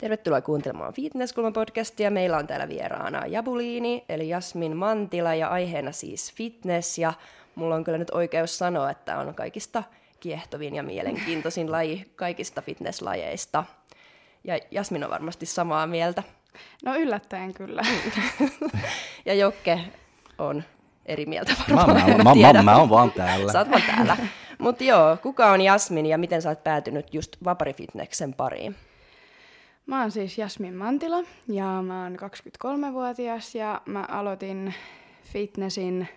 Tervetuloa kuuntelemaan Fitnesskulma-podcastia. Meillä on täällä vieraana Jabuliini, eli Jasmin Mantila, ja aiheena siis fitness. Ja mulla on kyllä nyt oikeus sanoa, että on kaikista kiehtovin ja mielenkiintoisin laji kaikista fitnesslajeista. Ja Jasmin on varmasti samaa mieltä. No yllättäen kyllä. ja Jokke on eri mieltä varmaan. Mä, mä, mä, mä, mä oon vaan täällä. Sä oot vaan täällä. Mutta joo, kuka on Jasmin ja miten sä oot päätynyt just vaparifitneksen pariin? Mä oon siis Jasmin Mantila ja mä oon 23-vuotias ja mä aloitin fitnessin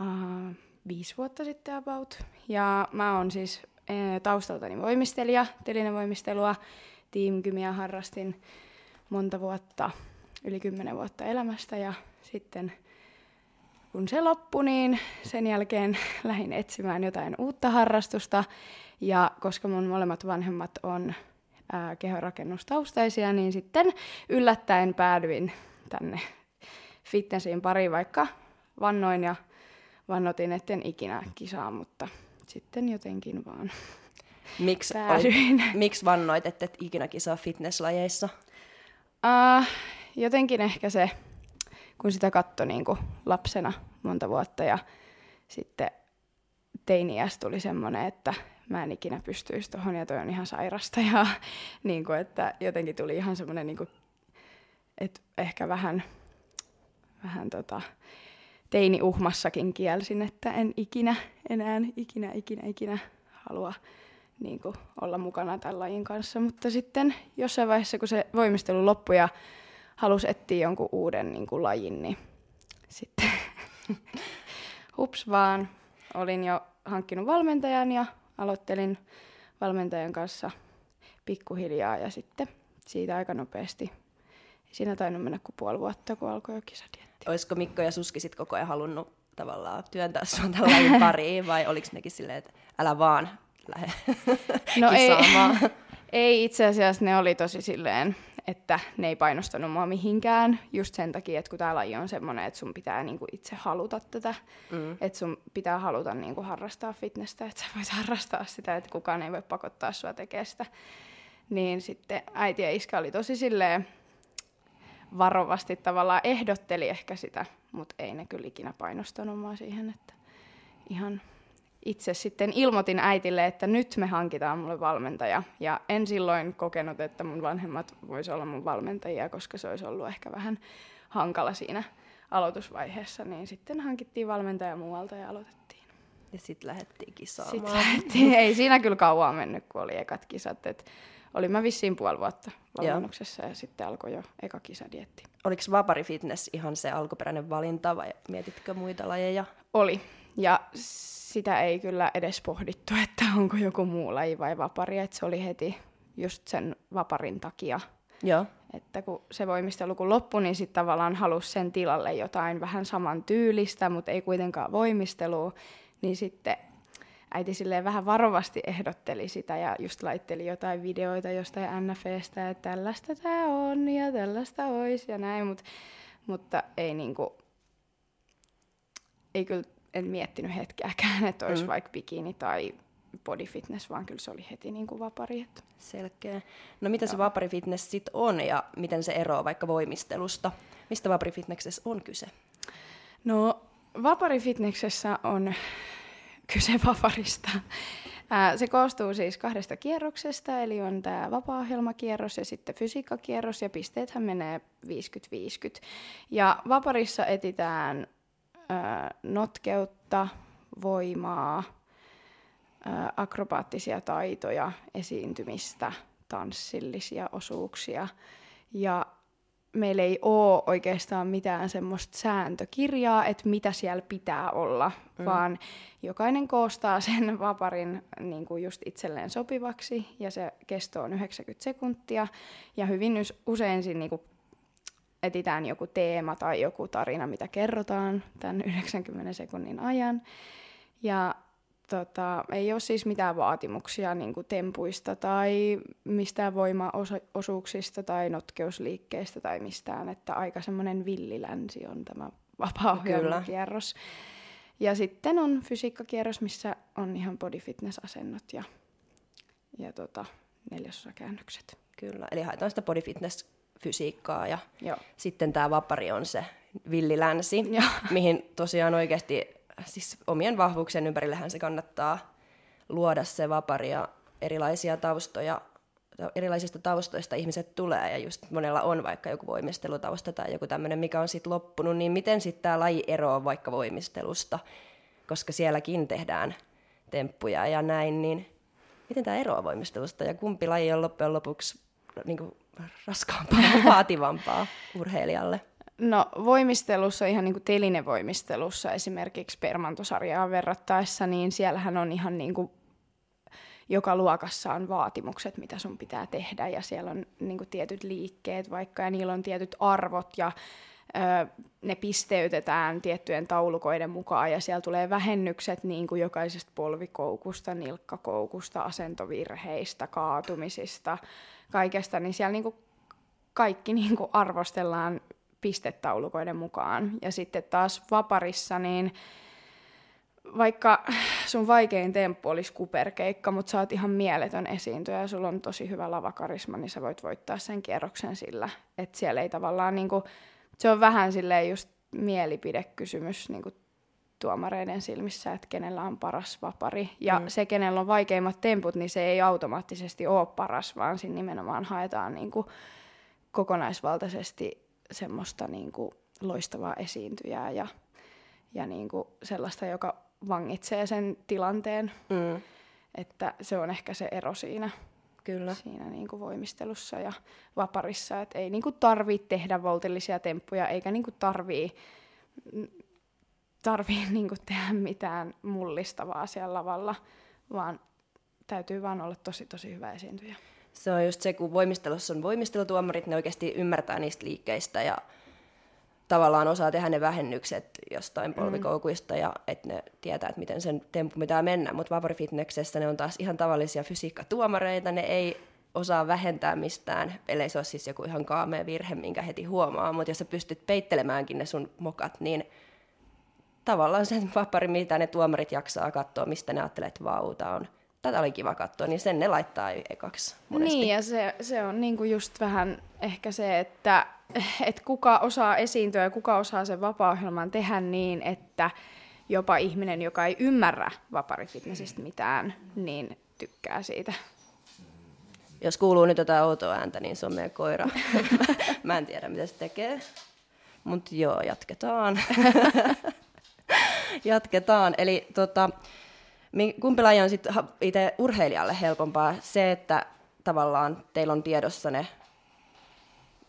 uh, viisi vuotta sitten about. Ja mä oon siis taustaltani voimistelija, telinevoimistelua, tiimikymiä harrastin monta vuotta, yli kymmenen vuotta elämästä ja sitten kun se loppui, niin sen jälkeen lähdin etsimään jotain uutta harrastusta. Ja koska mun molemmat vanhemmat on ää, kehonrakennustaustaisia, niin sitten yllättäen päädyin tänne fitnessiin pariin, vaikka vannoin ja vannotin, etten ikinä kisaa, mutta sitten jotenkin vaan Miksi, päädyin. Miksi vannoit, että et ikinä kisaa fitnesslajeissa? Uh, jotenkin ehkä se, kun sitä katsoi niin lapsena monta vuotta ja sitten teiniäs tuli semmoinen, että mä en ikinä pystyisi tuohon ja toi on ihan sairasta. Ja niin kuin, että jotenkin tuli ihan semmoinen, niin kuin, että ehkä vähän, vähän tota, teini-uhmassakin kielsin, että en ikinä, enää ikinä, ikinä, ikinä halua niin kuin, olla mukana tämän lajin kanssa. Mutta sitten jossain vaiheessa, kun se voimistelu loppui ja halusi etsiä jonkun uuden niin kuin, lajin, niin sitten hups vaan, olin jo hankkinut valmentajan ja aloittelin valmentajan kanssa pikkuhiljaa ja sitten siitä aika nopeasti. Siinä tainnut mennä kuin puoli vuotta, kun alkoi jo kisadietti. Olisiko Mikko ja Suski sit koko ajan halunnut tavallaan työntää sinua tällä pariin vai oliko nekin silleen, että älä vaan lähde no ei, ei itse asiassa ne oli tosi silleen, että ne ei painostanut mua mihinkään, just sen takia, että kun tämä laji on semmoinen, että sun pitää niinku itse haluta tätä, mm. että sun pitää haluta niinku harrastaa fitnessä, että sä voit harrastaa sitä, että kukaan ei voi pakottaa sua tekemään sitä. Niin sitten äiti ja iskä oli tosi silleen varovasti tavallaan ehdotteli ehkä sitä, mutta ei ne kyllä ikinä painostanut mua siihen, että ihan itse sitten ilmoitin äitille, että nyt me hankitaan mulle valmentaja. Ja en silloin kokenut, että mun vanhemmat vois olla mun valmentajia, koska se olisi ollut ehkä vähän hankala siinä aloitusvaiheessa. Niin sitten hankittiin valmentaja muualta ja aloitettiin. Ja sitten lähdettiin kisaamaan. Sitten lähdettiin. Ei siinä kyllä kauan mennyt, kun oli ekat kisat. Et olin mä vissiin puoli vuotta valmennuksessa ja sitten alkoi jo eka kisadietti. Oliko Vapari Fitness ihan se alkuperäinen valinta vai mietitkö muita lajeja? Oli. Ja sitä ei kyllä edes pohdittu, että onko joku muu laji vai vapari, että se oli heti just sen vaparin takia. Joo. Että kun se voimistelu kun loppui, niin sitten tavallaan halusi sen tilalle jotain vähän saman tyylistä, mutta ei kuitenkaan voimistelua, niin sitten äiti silleen vähän varovasti ehdotteli sitä ja just laitteli jotain videoita jostain NFEstä, että tällaista tämä on ja tällaista olisi ja näin, mut, mutta ei niinku, ei kyllä en miettinyt hetkeäkään, että olisi mm. vaikka bikini tai body fitness, vaan kyllä se oli heti niin kuin vapari. Että. Selkeä. No mitä se vapari fitness sitten on ja miten se eroaa vaikka voimistelusta? Mistä vapari fitnessessä on kyse? No vapari fitnessessä on kyse vaparista. Se koostuu siis kahdesta kierroksesta, eli on tämä vapaa-ohjelmakierros ja sitten fysiikkakierros, ja pisteethän menee 50-50. Ja vaparissa etitään notkeutta, voimaa, akrobaattisia taitoja, esiintymistä, tanssillisia osuuksia. Ja meillä ei ole oikeastaan mitään semmoista sääntökirjaa, että mitä siellä pitää olla, mm. vaan jokainen koostaa sen vaparin niin kuin just itselleen sopivaksi, ja se kesto on 90 sekuntia, ja hyvin usein siinä niin kuin etitään joku teema tai joku tarina, mitä kerrotaan tämän 90 sekunnin ajan. Ja tota, ei ole siis mitään vaatimuksia niin kuin tempuista tai mistään voimaosuuksista tai notkeusliikkeistä tai mistään, että aika semmoinen villilänsi on tämä vapaa kierros. Ja sitten on fysiikkakierros, missä on ihan body fitness-asennot ja, ja tota, neljäsosakäännökset. Kyllä, eli haetaan sitä body fitness fysiikkaa ja Joo. sitten tämä vapari on se villilänsi, Joo. mihin tosiaan oikeasti siis omien vahvuuksien ympärillehän se kannattaa luoda se vapari ja erilaisia taustoja, erilaisista taustoista ihmiset tulee. Ja just monella on vaikka joku voimistelutausta tai joku tämmöinen, mikä on sitten loppunut, niin miten sitten tämä laji eroaa vaikka voimistelusta, koska sielläkin tehdään temppuja ja näin, niin miten tämä eroaa voimistelusta? Ja kumpi laji on loppujen lopuksi niin kuin raskaampaa vaativampaa urheilijalle? No voimistelussa, ihan niin kuin telinevoimistelussa esimerkiksi permantosarjaa verrattaessa, niin siellähän on ihan niin kuin joka luokassa on vaatimukset, mitä sun pitää tehdä ja siellä on niin kuin tietyt liikkeet vaikka ja niillä on tietyt arvot ja ö, ne pisteytetään tiettyjen taulukoiden mukaan ja siellä tulee vähennykset niin kuin jokaisesta polvikoukusta, nilkkakoukusta, asentovirheistä, kaatumisista, kaikesta, niin siellä niin kuin kaikki niin kuin arvostellaan pistetaulukoiden mukaan. Ja sitten taas vaparissa, niin vaikka sun vaikein temppu olisi kuperkeikka, mutta sä oot ihan mieletön esiintyjä ja sulla on tosi hyvä lavakarisma, niin sä voit voittaa sen kierroksen sillä. Että siellä ei tavallaan niinku, se on vähän silleen just mielipidekysymys niinku tuomareiden silmissä, että kenellä on paras vapari. Ja mm. se, kenellä on vaikeimmat temput, niin se ei automaattisesti ole paras, vaan siinä nimenomaan haetaan niinku kokonaisvaltaisesti semmoista niinku loistavaa esiintyjää ja, ja niinku sellaista, joka vangitsee sen tilanteen. Mm. Että se on ehkä se ero siinä, Kyllä. siinä niinku voimistelussa ja vaparissa, että ei niinku tarvii tehdä voltillisia temppuja, eikä niinku tarvii, tarvii niinku tehdä mitään mullistavaa siellä lavalla, vaan täytyy vaan olla tosi tosi hyvä esiintyjä. Se on just se, kun voimistelussa on voimistelutuomarit, ne oikeasti ymmärtää niistä liikkeistä ja tavallaan osaa tehdä ne vähennykset jostain polvikoukuista ja että ne tietää, että miten sen temppu pitää mennä. Mutta vaporifitneksessä ne on taas ihan tavallisia fysiikkatuomareita, ne ei osaa vähentää mistään, ellei se ole siis joku ihan kaamea virhe, minkä heti huomaa. Mutta jos sä pystyt peittelemäänkin ne sun mokat, niin tavallaan sen vapari, mitä ne tuomarit jaksaa katsoa, mistä ne ajattelee, että vau, on tätä oli kiva katsoa, niin sen ne laittaa ekaksi monesti. Niin, ja se, se on niinku just vähän ehkä se, että et kuka osaa esiintyä ja kuka osaa sen vapaa-ohjelman tehdä niin, että jopa ihminen, joka ei ymmärrä vaparifitnessistä mitään, niin tykkää siitä. Jos kuuluu nyt jotain outoa ääntä, niin se on meidän koira. Mä en tiedä, mitä se tekee. Mutta joo, jatketaan. jatketaan. Eli tota, kumpi laji on sitten itse urheilijalle helpompaa? Se, että tavallaan teillä on tiedossa ne,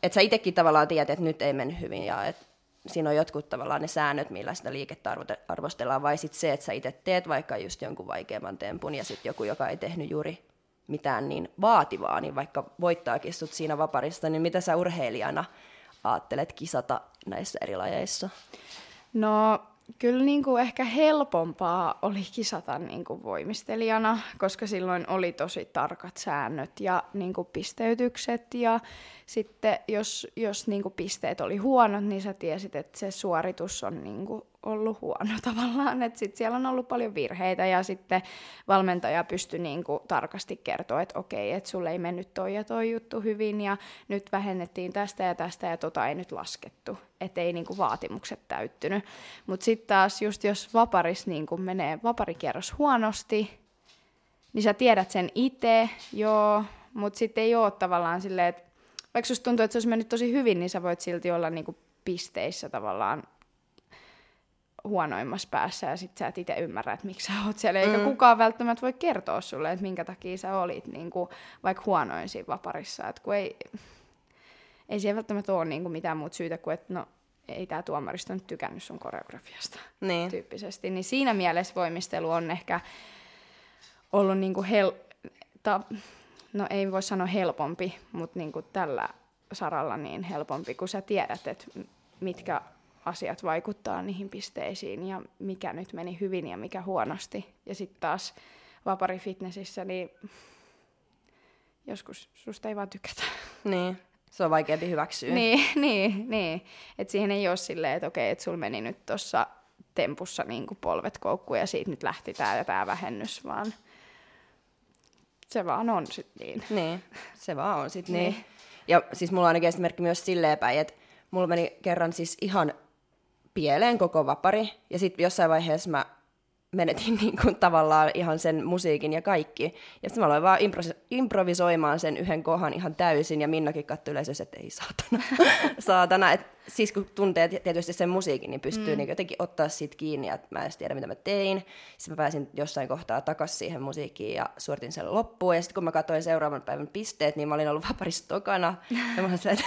että sä itsekin tavallaan tiedät, että nyt ei mennyt hyvin ja että siinä on jotkut tavallaan ne säännöt, millä sitä liikettä arvostellaan, vai sitten se, että sä itse teet vaikka just jonkun vaikeamman tempun ja sitten joku, joka ei tehnyt juuri mitään niin vaativaa, niin vaikka voittaakin sut siinä vaparissa, niin mitä sä urheilijana ajattelet kisata näissä eri lajeissa? No kyllä niin kuin ehkä helpompaa oli kisata niin kuin voimistelijana, koska silloin oli tosi tarkat säännöt ja niin kuin pisteytykset. Ja sitten jos, jos niin kuin pisteet oli huonot, niin sä tiesit, että se suoritus on niin kuin ollut huono tavallaan, että sit siellä on ollut paljon virheitä ja sitten valmentaja pystyi niinku tarkasti kertoa, että okei, että sulle ei mennyt toi ja toi juttu hyvin ja nyt vähennettiin tästä ja tästä ja tota ei nyt laskettu, että ei niinku vaatimukset täyttynyt. Mutta sitten taas just jos vaparis niinku menee vaparikierros huonosti, niin sä tiedät sen itse, joo, mutta sitten ei ole tavallaan silleen, että vaikka susta tuntuu, että se olisi mennyt tosi hyvin, niin sä voit silti olla niinku pisteissä tavallaan huonoimmassa päässä ja sit sä et itse ymmärrä, että miksi sä oot siellä. Eikä mm. kukaan välttämättä voi kertoa sulle, että minkä takia sä olit niin kuin, vaikka huonoin siinä vaparissa. Et kun ei, ei siellä välttämättä ole niin kuin mitään muuta syytä kuin, että no, ei tämä tuomaristo nyt tykännyt sun koreografiasta niin. tyyppisesti. Niin siinä mielessä voimistelu on ehkä ollut niin kuin hel- ta- no ei voi sanoa helpompi, mutta niin kuin tällä saralla niin helpompi, kun sä tiedät, että mitkä asiat vaikuttaa niihin pisteisiin ja mikä nyt meni hyvin ja mikä huonosti. Ja sitten taas vapari fitnessissä, niin joskus susta ei vaan tykätä. Niin, se on vaikeampi hyväksyä. niin, niin, niin. Että siihen ei ole silleen, että okei, että sulla meni nyt tuossa tempussa niin polvet koukkuun ja siitä nyt lähti tämä ja tämä vähennys, vaan se vaan on sitten niin. Niin, se vaan on sitten niin. niin. Ja siis mulla on ainakin esimerkki myös silleen päin, että mulla meni kerran siis ihan pieleen koko vapari, ja sitten jossain vaiheessa mä menetin niin kuin tavallaan ihan sen musiikin ja kaikki. Ja sitten mä aloin vaan impro- improvisoimaan sen yhden kohan ihan täysin, ja Minnakin katsoi yleisössä, että ei saatana. saatana. Et siis kun tuntee tietysti sen musiikin, niin pystyy mm. niin jotenkin ottaa siitä kiinni, että mä en tiedä, mitä mä tein. Sitten mä pääsin jossain kohtaa takaisin siihen musiikkiin ja suoritin sen loppuun. Ja sitten kun mä katsoin seuraavan päivän pisteet, niin mä olin ollut vaparissa tokana. ja mä olin että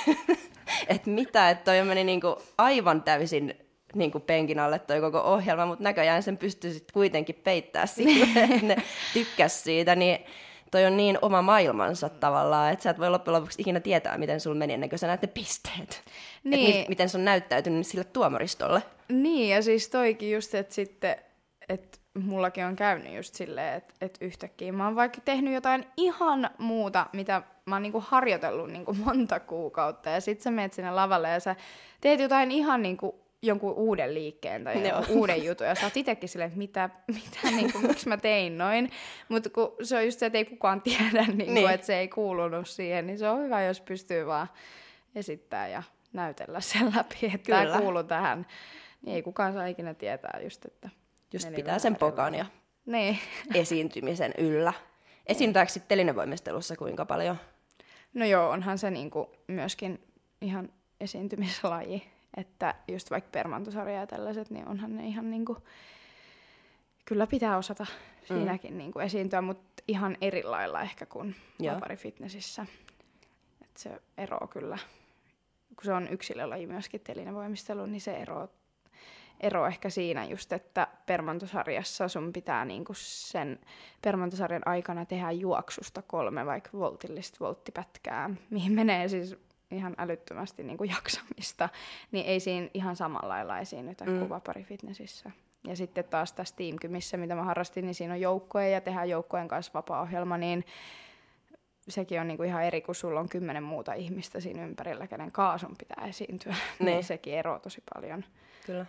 et mitä, että toi meni niin kuin aivan täysin niin kuin penkin alle toi koko ohjelma, mutta näköjään sen pystyy sitten kuitenkin peittää sille, että ne tykkäs siitä, niin toi on niin oma maailmansa tavallaan, että sä et voi loppujen lopuksi ikinä tietää, miten sulla meni ennen kuin sä näet ne pisteet. Niin. Et miten se on näyttäytynyt sille tuomaristolle. Niin, ja siis toikin just, että sitten, että mullakin on käynyt just silleen, että, että yhtäkkiä mä oon vaikka tehnyt jotain ihan muuta, mitä mä oon niinku harjoitellut niinku monta kuukautta, ja sit sä menet sinne lavalle ja sä teet jotain ihan niinku jonkun uuden liikkeen tai Joo. uuden jutun, ja sä oot itsekin silleen, että mitä, mitä niin kuin, miksi mä tein noin. Mutta kun se on just se, että ei kukaan tiedä, niin kuin, niin. että se ei kuulunut siihen, niin se on hyvä, jos pystyy vaan esittää ja näytellä sen läpi, että Kyllä. tämä kuuluu tähän. Niin ei kukaan saa ikinä tietää just, että... Just pitää sen pokan ja niin. esiintymisen yllä. Esiintyääkö sitten telinevoimistelussa kuinka paljon? No joo, onhan se niinku myöskin ihan esiintymislaji että just vaikka permantosarja ja tällaiset, niin onhan ne ihan niinku, kyllä pitää osata mm. siinäkin mm. niinku esiintyä, mutta ihan eri lailla ehkä kuin fitnessissä. Et se ero kyllä, kun se on yksilölaji myöskin telinevoimistelu, niin se ero, ero ehkä siinä just, että permantosarjassa sun pitää niinku sen permantosarjan aikana tehdä juoksusta kolme vaikka voltillista volttipätkää, mihin menee siis ihan älyttömästi niin kuin jaksamista, niin ei siinä ihan samalla lailla esiinnytä mm. kuin vaparifitnessissä. Ja sitten taas tässä Teamkymissä, mitä mä harrastin, niin siinä on joukkoja ja tehdään joukkojen kanssa vapaa-ohjelma, niin sekin on niinku ihan eri, kun sulla on kymmenen muuta ihmistä siinä ympärillä, kenen kaasun pitää esiintyä. niin, niin sekin eroaa tosi paljon. Kyllä.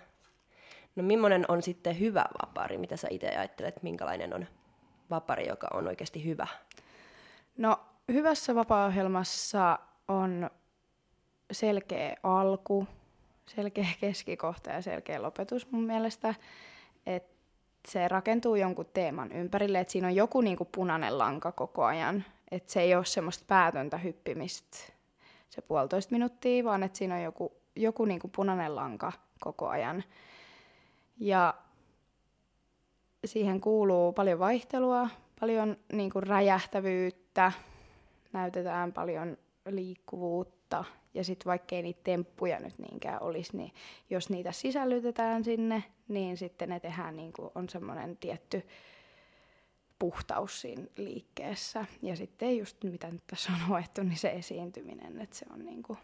No millainen on sitten hyvä vapari? Mitä sä itse ajattelet, minkälainen on vapari, joka on oikeasti hyvä? No hyvässä vapaa-ohjelmassa on selkeä alku, selkeä keskikohta ja selkeä lopetus mun mielestä. Että se rakentuu jonkun teeman ympärille, että siinä on joku niinku punainen lanka koko ajan. Että se ei ole semmoista päätöntä hyppimistä se puolitoista minuuttia, vaan että siinä on joku, joku niinku punainen lanka koko ajan. Ja siihen kuuluu paljon vaihtelua, paljon niinku räjähtävyyttä, näytetään paljon liikkuvuutta ja sitten vaikkei niitä temppuja nyt niinkään olisi, niin jos niitä sisällytetään sinne, niin sitten ne tehdään niin kuin on semmoinen tietty puhtaus siinä liikkeessä. Ja sitten just mitä nyt tässä on hoettu, niin se esiintyminen, että se on niin kuin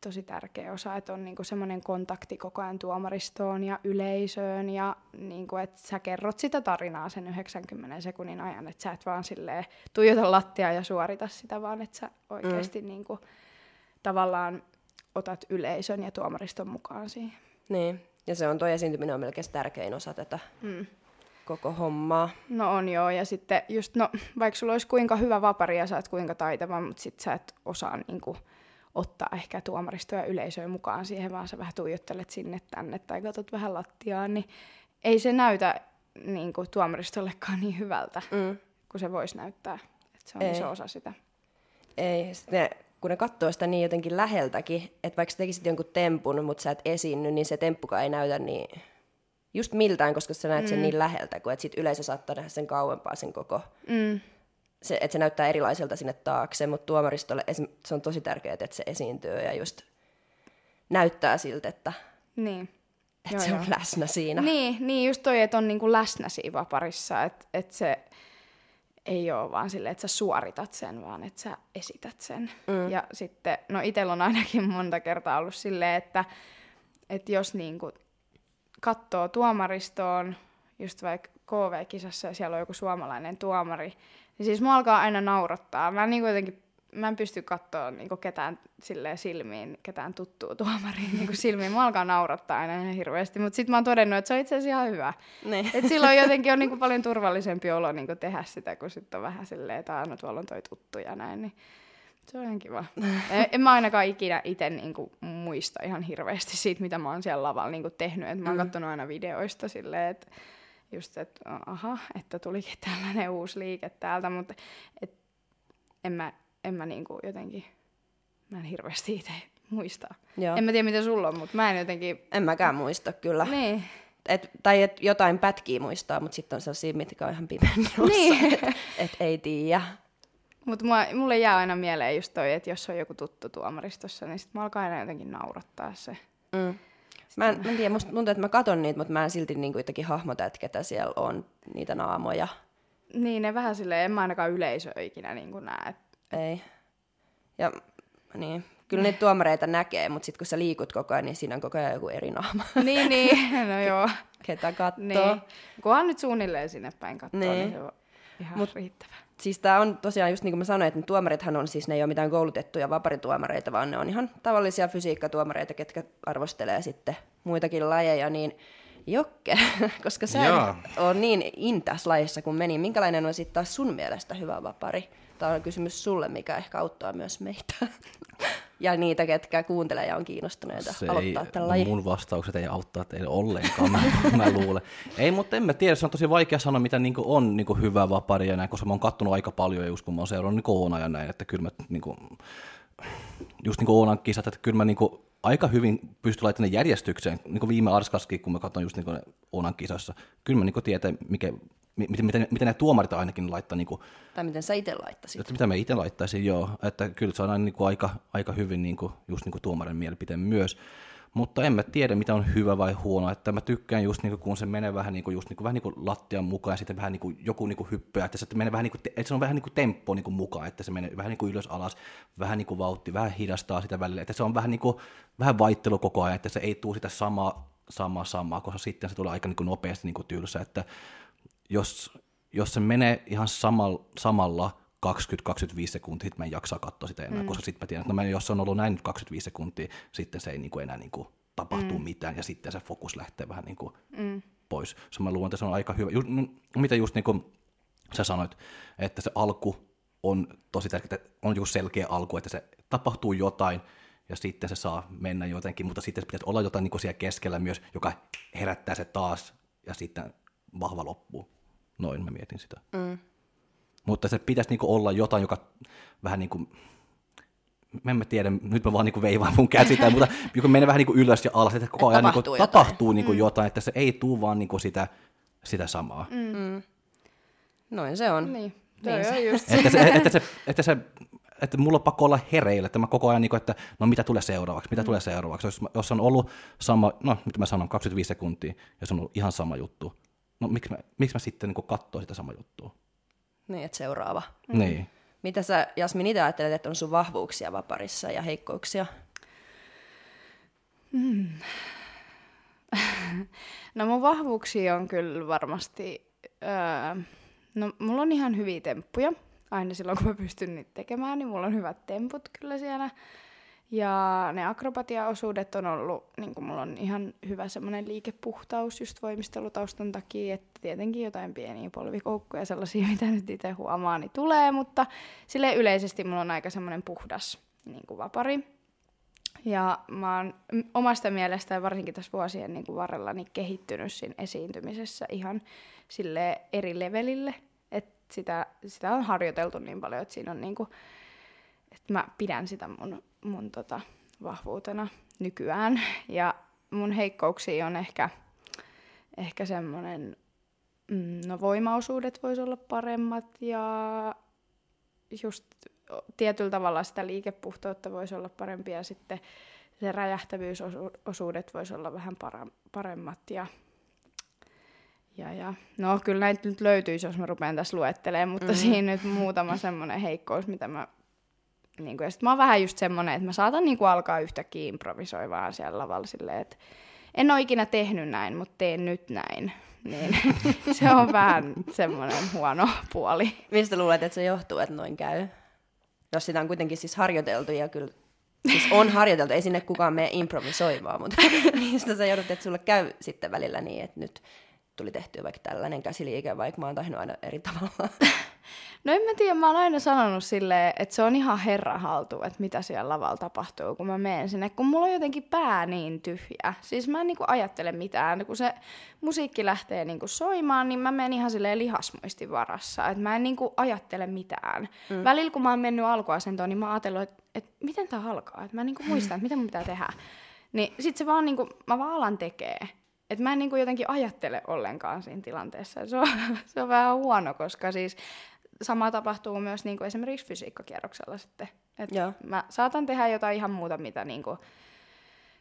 tosi tärkeä osa, että on niinku semmoinen kontakti koko ajan tuomaristoon ja yleisöön ja niinku, että sä kerrot sitä tarinaa sen 90 sekunnin ajan, että sä et vaan silleen tuijota lattia ja suorita sitä, vaan että sä oikeasti mm. niinku, tavallaan otat yleisön ja tuomariston mukaan siihen. Niin, ja se on tuo esiintyminen on melkein tärkein osa tätä mm. koko hommaa. No on joo, ja sitten just, no vaikka sulla olisi kuinka hyvä vapari ja sä et kuinka taitava, mutta sit sä et osaa niinku ottaa ehkä tuomaristoa ja yleisöä mukaan siihen, vaan sä vähän tuijottelet sinne tänne tai katsot vähän lattiaan, niin ei se näytä niin kuin tuomaristollekaan niin hyvältä, mm. kuin se voisi näyttää. Että se on ei. iso osa sitä. Ei, sitten kun ne katsoo sitä niin jotenkin läheltäkin, että vaikka sä tekisit jonkun tempun, mutta sä et esiinny, niin se temppukaan ei näytä niin just miltään, koska sä näet mm. sen niin läheltä, kun että sit yleisö saattaa nähdä sen kauempaa sen koko, mm. se, että se näyttää erilaiselta sinne taakse, mutta tuomaristolle se on tosi tärkeää, että se esiintyy ja just näyttää siltä, että, niin. että joo, se on läsnä siinä. Niin, niin just toi, että on niinku läsnä siinä vaparissa, että, että se ei ole vaan silleen, että sä suoritat sen, vaan että sä esität sen. Mm. Ja sitten, no itsellä on ainakin monta kertaa ollut silleen, että että jos niinku katsoo tuomaristoon, just vaikka KV-kisassa ja siellä on joku suomalainen tuomari, niin siis mua alkaa aina naurattaa. Mä niin jotenkin mä en pysty katsoa niin ketään silleen silmiin, ketään tuttuu tuomariin niin silmiin. Mä alkaa naurattaa aina ihan hirveästi, mutta sitten mä oon todennut, että se on itse asiassa ihan hyvä. Niin. Et silloin jotenkin on niin paljon turvallisempi olo niin tehdä sitä, kun sitten on vähän silleen, että aina tuolla on toi tuttu ja näin. Niin se on ihan kiva. en, en mä ainakaan ikinä itse niin muista ihan hirveästi siitä, mitä mä oon siellä lavalla niin tehnyt. Et mä oon mm. katsonut aina videoista silleen, että just, että aha, että tulikin tällainen uusi liike täältä, mutta et, en mä en mä niinku jotenkin, mä en hirveästi itse muista. Joo. En mä tiedä, mitä sulla on, mutta mä en jotenkin... En mäkään muista kyllä. Niin. Et, tai et jotain pätkiä muistaa, mutta sitten on sellaisia, mitkä on ihan pimennossa, niin. että et ei tiedä. Mutta mulle jää aina mieleen just toi, että jos on joku tuttu tuomaristossa, niin sitten mä alkaa aina jotenkin naurattaa se. Mm. Mä en, mä en tiedä, musta tuntuu, että mä katon niitä, mutta mä en silti niinku jotenkin hahmota, että ketä siellä on, niitä naamoja. Niin, ne vähän silleen, en mä ainakaan yleisö ikinä niin näe. Ei. Ja niin, kyllä niitä tuomareita näkee, mutta sitten kun sä liikut koko ajan, niin siinä on koko ajan joku eri naama. niin, niin, no joo. Ketä katsoo. Niin. Kunhan nyt suunnilleen sinne päin katsoo, niin, niin se on ihan Mut, riittävä. Siis tämä on tosiaan just niin kuin mä sanoin, että ne tuomarithan on siis, ne ei ole mitään koulutettuja vaparituomareita, vaan ne on ihan tavallisia fysiikkatuomareita, ketkä arvostelee sitten muitakin lajeja, niin Jokke, koska sä on niin in tässä lajissa kun meni, minkälainen on sitten taas sun mielestä hyvä vapari? Tämä on kysymys sulle, mikä ehkä auttaa myös meitä. ja niitä, ketkä kuuntelee ja on kiinnostuneita se aloittaa tällä lajin. Mun vastaukset ei auttaa teille ollenkaan, mä, mä luulen. Ei, mutta en mä tiedä, se on tosi vaikea sanoa, mitä niinku on niinku hyvä vapari ja näin, koska mä oon kattonut aika paljon just kun mä oon seurannut niinku Oona ja näin, että kyllä mä niinku, just niin kuin Oonan kisat, että kyllä mä niinku aika hyvin pystyn laittamaan järjestykseen, niin kuin viime Arskaskin, kun mä katson just niin Oonan kisassa. Kyllä mä niin tiedän, mikä, miten, miten, miten ne tuomarit ainakin laittaa. Niin kuin, tai miten sä itse laittaisit. Että mitä mä itse laittaisin, joo. Että kyllä se on aina niin kuin aika, aika hyvin niin kuin, just niin kuin tuomarin mielipiteen myös. Mutta en mä tiedä, mitä on hyvä vai huono. Että mä tykkään just niin kuin, kun se menee vähän niin kuin, just niin kuin, vähän niin kuin lattian mukaan ja sitten vähän niin kuin, joku niin kuin hyppää, että se menee vähän niin kuin, että se on vähän niin kuin temppo niin kuin mukaan, että se menee vähän niin kuin ylös alas, vähän niin kuin vauhti, vähän hidastaa sitä välillä, että se on vähän niin kuin, vähän vaihtelu koko ajan, että se ei tule sitä samaa, samaa, samaa, koska sitten se tulee aika niin kuin nopeasti niin kuin tylsä, että jos, jos se menee ihan samalla, samalla 20-25 sekuntia, sitten mä en jaksa katsoa sitä enää, mm. koska sitten mä tiedän, että no mä, jos se on ollut näin 25 sekuntia, sitten se ei niin kuin enää niin kuin tapahtuu mm. mitään, ja sitten se fokus lähtee vähän niin kuin mm. pois. Se mä luulen, että se on aika hyvä. Just, mitä just niin kuin sä sanoit, että se alku on tosi tärkeää, on joku selkeä alku, että se tapahtuu jotain, ja sitten se saa mennä jotenkin, mutta sitten pitäisi olla jotain niin kuin siellä keskellä myös, joka herättää se taas, ja sitten vahva loppu. Noin mä mietin sitä. Mm. Mutta se pitäisi niinku olla jotain, joka vähän niin kuin, mä en mä tiedä, nyt mä vaan niinku veivaan mun käsitä, mutta joka menee vähän niinku ylös ja alas, että koko ajan tapahtuu, niinku, jotain. tapahtuu niinku mm. jotain, että se ei tule vaan niinku sitä, sitä samaa. Mm. mm. Noin se on. Niin. niin se. Just että, se, että, se, että se että mulla on pakko olla hereillä, että mä koko ajan, niin että no mitä tulee seuraavaksi, mitä mm. tulee seuraavaksi. Jos, jos on ollut sama, no mitä mä sanon, 25 sekuntia, ja se on ollut ihan sama juttu, no miksi mä, miksi mä sitten niin katsoo sitä samaa juttua? Niin, että seuraava. Mm. Niin. Mitä sä, Jasmin, itse ajattelet, että on sun vahvuuksia vaparissa ja heikkouksia? Mm. no mun vahvuuksia on kyllä varmasti, öö, no mulla on ihan hyviä temppuja. Aina silloin, kun mä pystyn niitä tekemään, niin mulla on hyvät temput kyllä siellä. Ja ne akrobatiaosuudet on ollut, niin kuin mulla on ihan hyvä semmoinen liikepuhtaus just voimistelutaustan takia, että tietenkin jotain pieniä polvikoukkuja sellaisia, mitä nyt itse huomaa, niin tulee, mutta sille yleisesti mulla on aika semmoinen puhdas niin kuin vapari. Ja mä oon omasta mielestä varsinkin tässä vuosien niin kuin varrella niin kehittynyt siinä esiintymisessä ihan sille eri levelille, että sitä, sitä on harjoiteltu niin paljon, että siinä on niin kuin, että mä pidän sitä mun mun tota, vahvuutena nykyään. Ja mun heikkouksia on ehkä, ehkä semmoinen, mm, no voimaosuudet voisi olla paremmat ja just tietyllä tavalla sitä liikepuhtoutta voisi olla parempi ja sitten se räjähtävyysosuudet voisi olla vähän paremmat ja ja, ja. No kyllä näitä nyt löytyisi, jos mä rupean tässä luettelemaan, mutta mm. siinä nyt muutama semmoinen heikkous, mitä mä Niin kuin, ja sit mä oon vähän just semmonen, että mä saatan niin kuin alkaa yhtäkkiä improvisoimaan siellä lavalla silleen, että en ole ikinä tehnyt näin, mutta teen nyt näin. Niin se on vähän semmoinen huono puoli. Mistä luulet, että se johtuu, että noin käy? Jos sitä on kuitenkin siis harjoiteltu ja kyllä Siis on harjoiteltu, ei sinne kukaan mene improvisoimaan, mutta mistä sä joudut, että sulle käy sitten välillä niin, että nyt tuli tehtyä vaikka tällainen käsiliike, vaikka mä oon tehnyt aina eri tavalla. No en mä tiedä, mä oon aina sanonut silleen, että se on ihan herran haltu, että mitä siellä lavalla tapahtuu, kun mä menen sinne, kun mulla on jotenkin pää niin tyhjä. Siis mä en niinku ajattele mitään, kun se musiikki lähtee niinku soimaan, niin mä menen ihan silleen lihasmuistin varassa, että mä en niinku ajattele mitään. Mm. Välillä kun mä oon mennyt alkuasentoon, niin mä oon ajatellut, että, että miten tää alkaa, että mä en niinku muista, että mitä mun pitää tehdä. Niin sit se vaan niinku, mä vaan alan tekee. Että mä en niinku jotenkin ajattele ollenkaan siinä tilanteessa. Se on, se on vähän huono, koska siis sama tapahtuu myös niinku esimerkiksi fysiikkakierroksella sitten. Et Joo. mä saatan tehdä jotain ihan muuta, mitä niinku,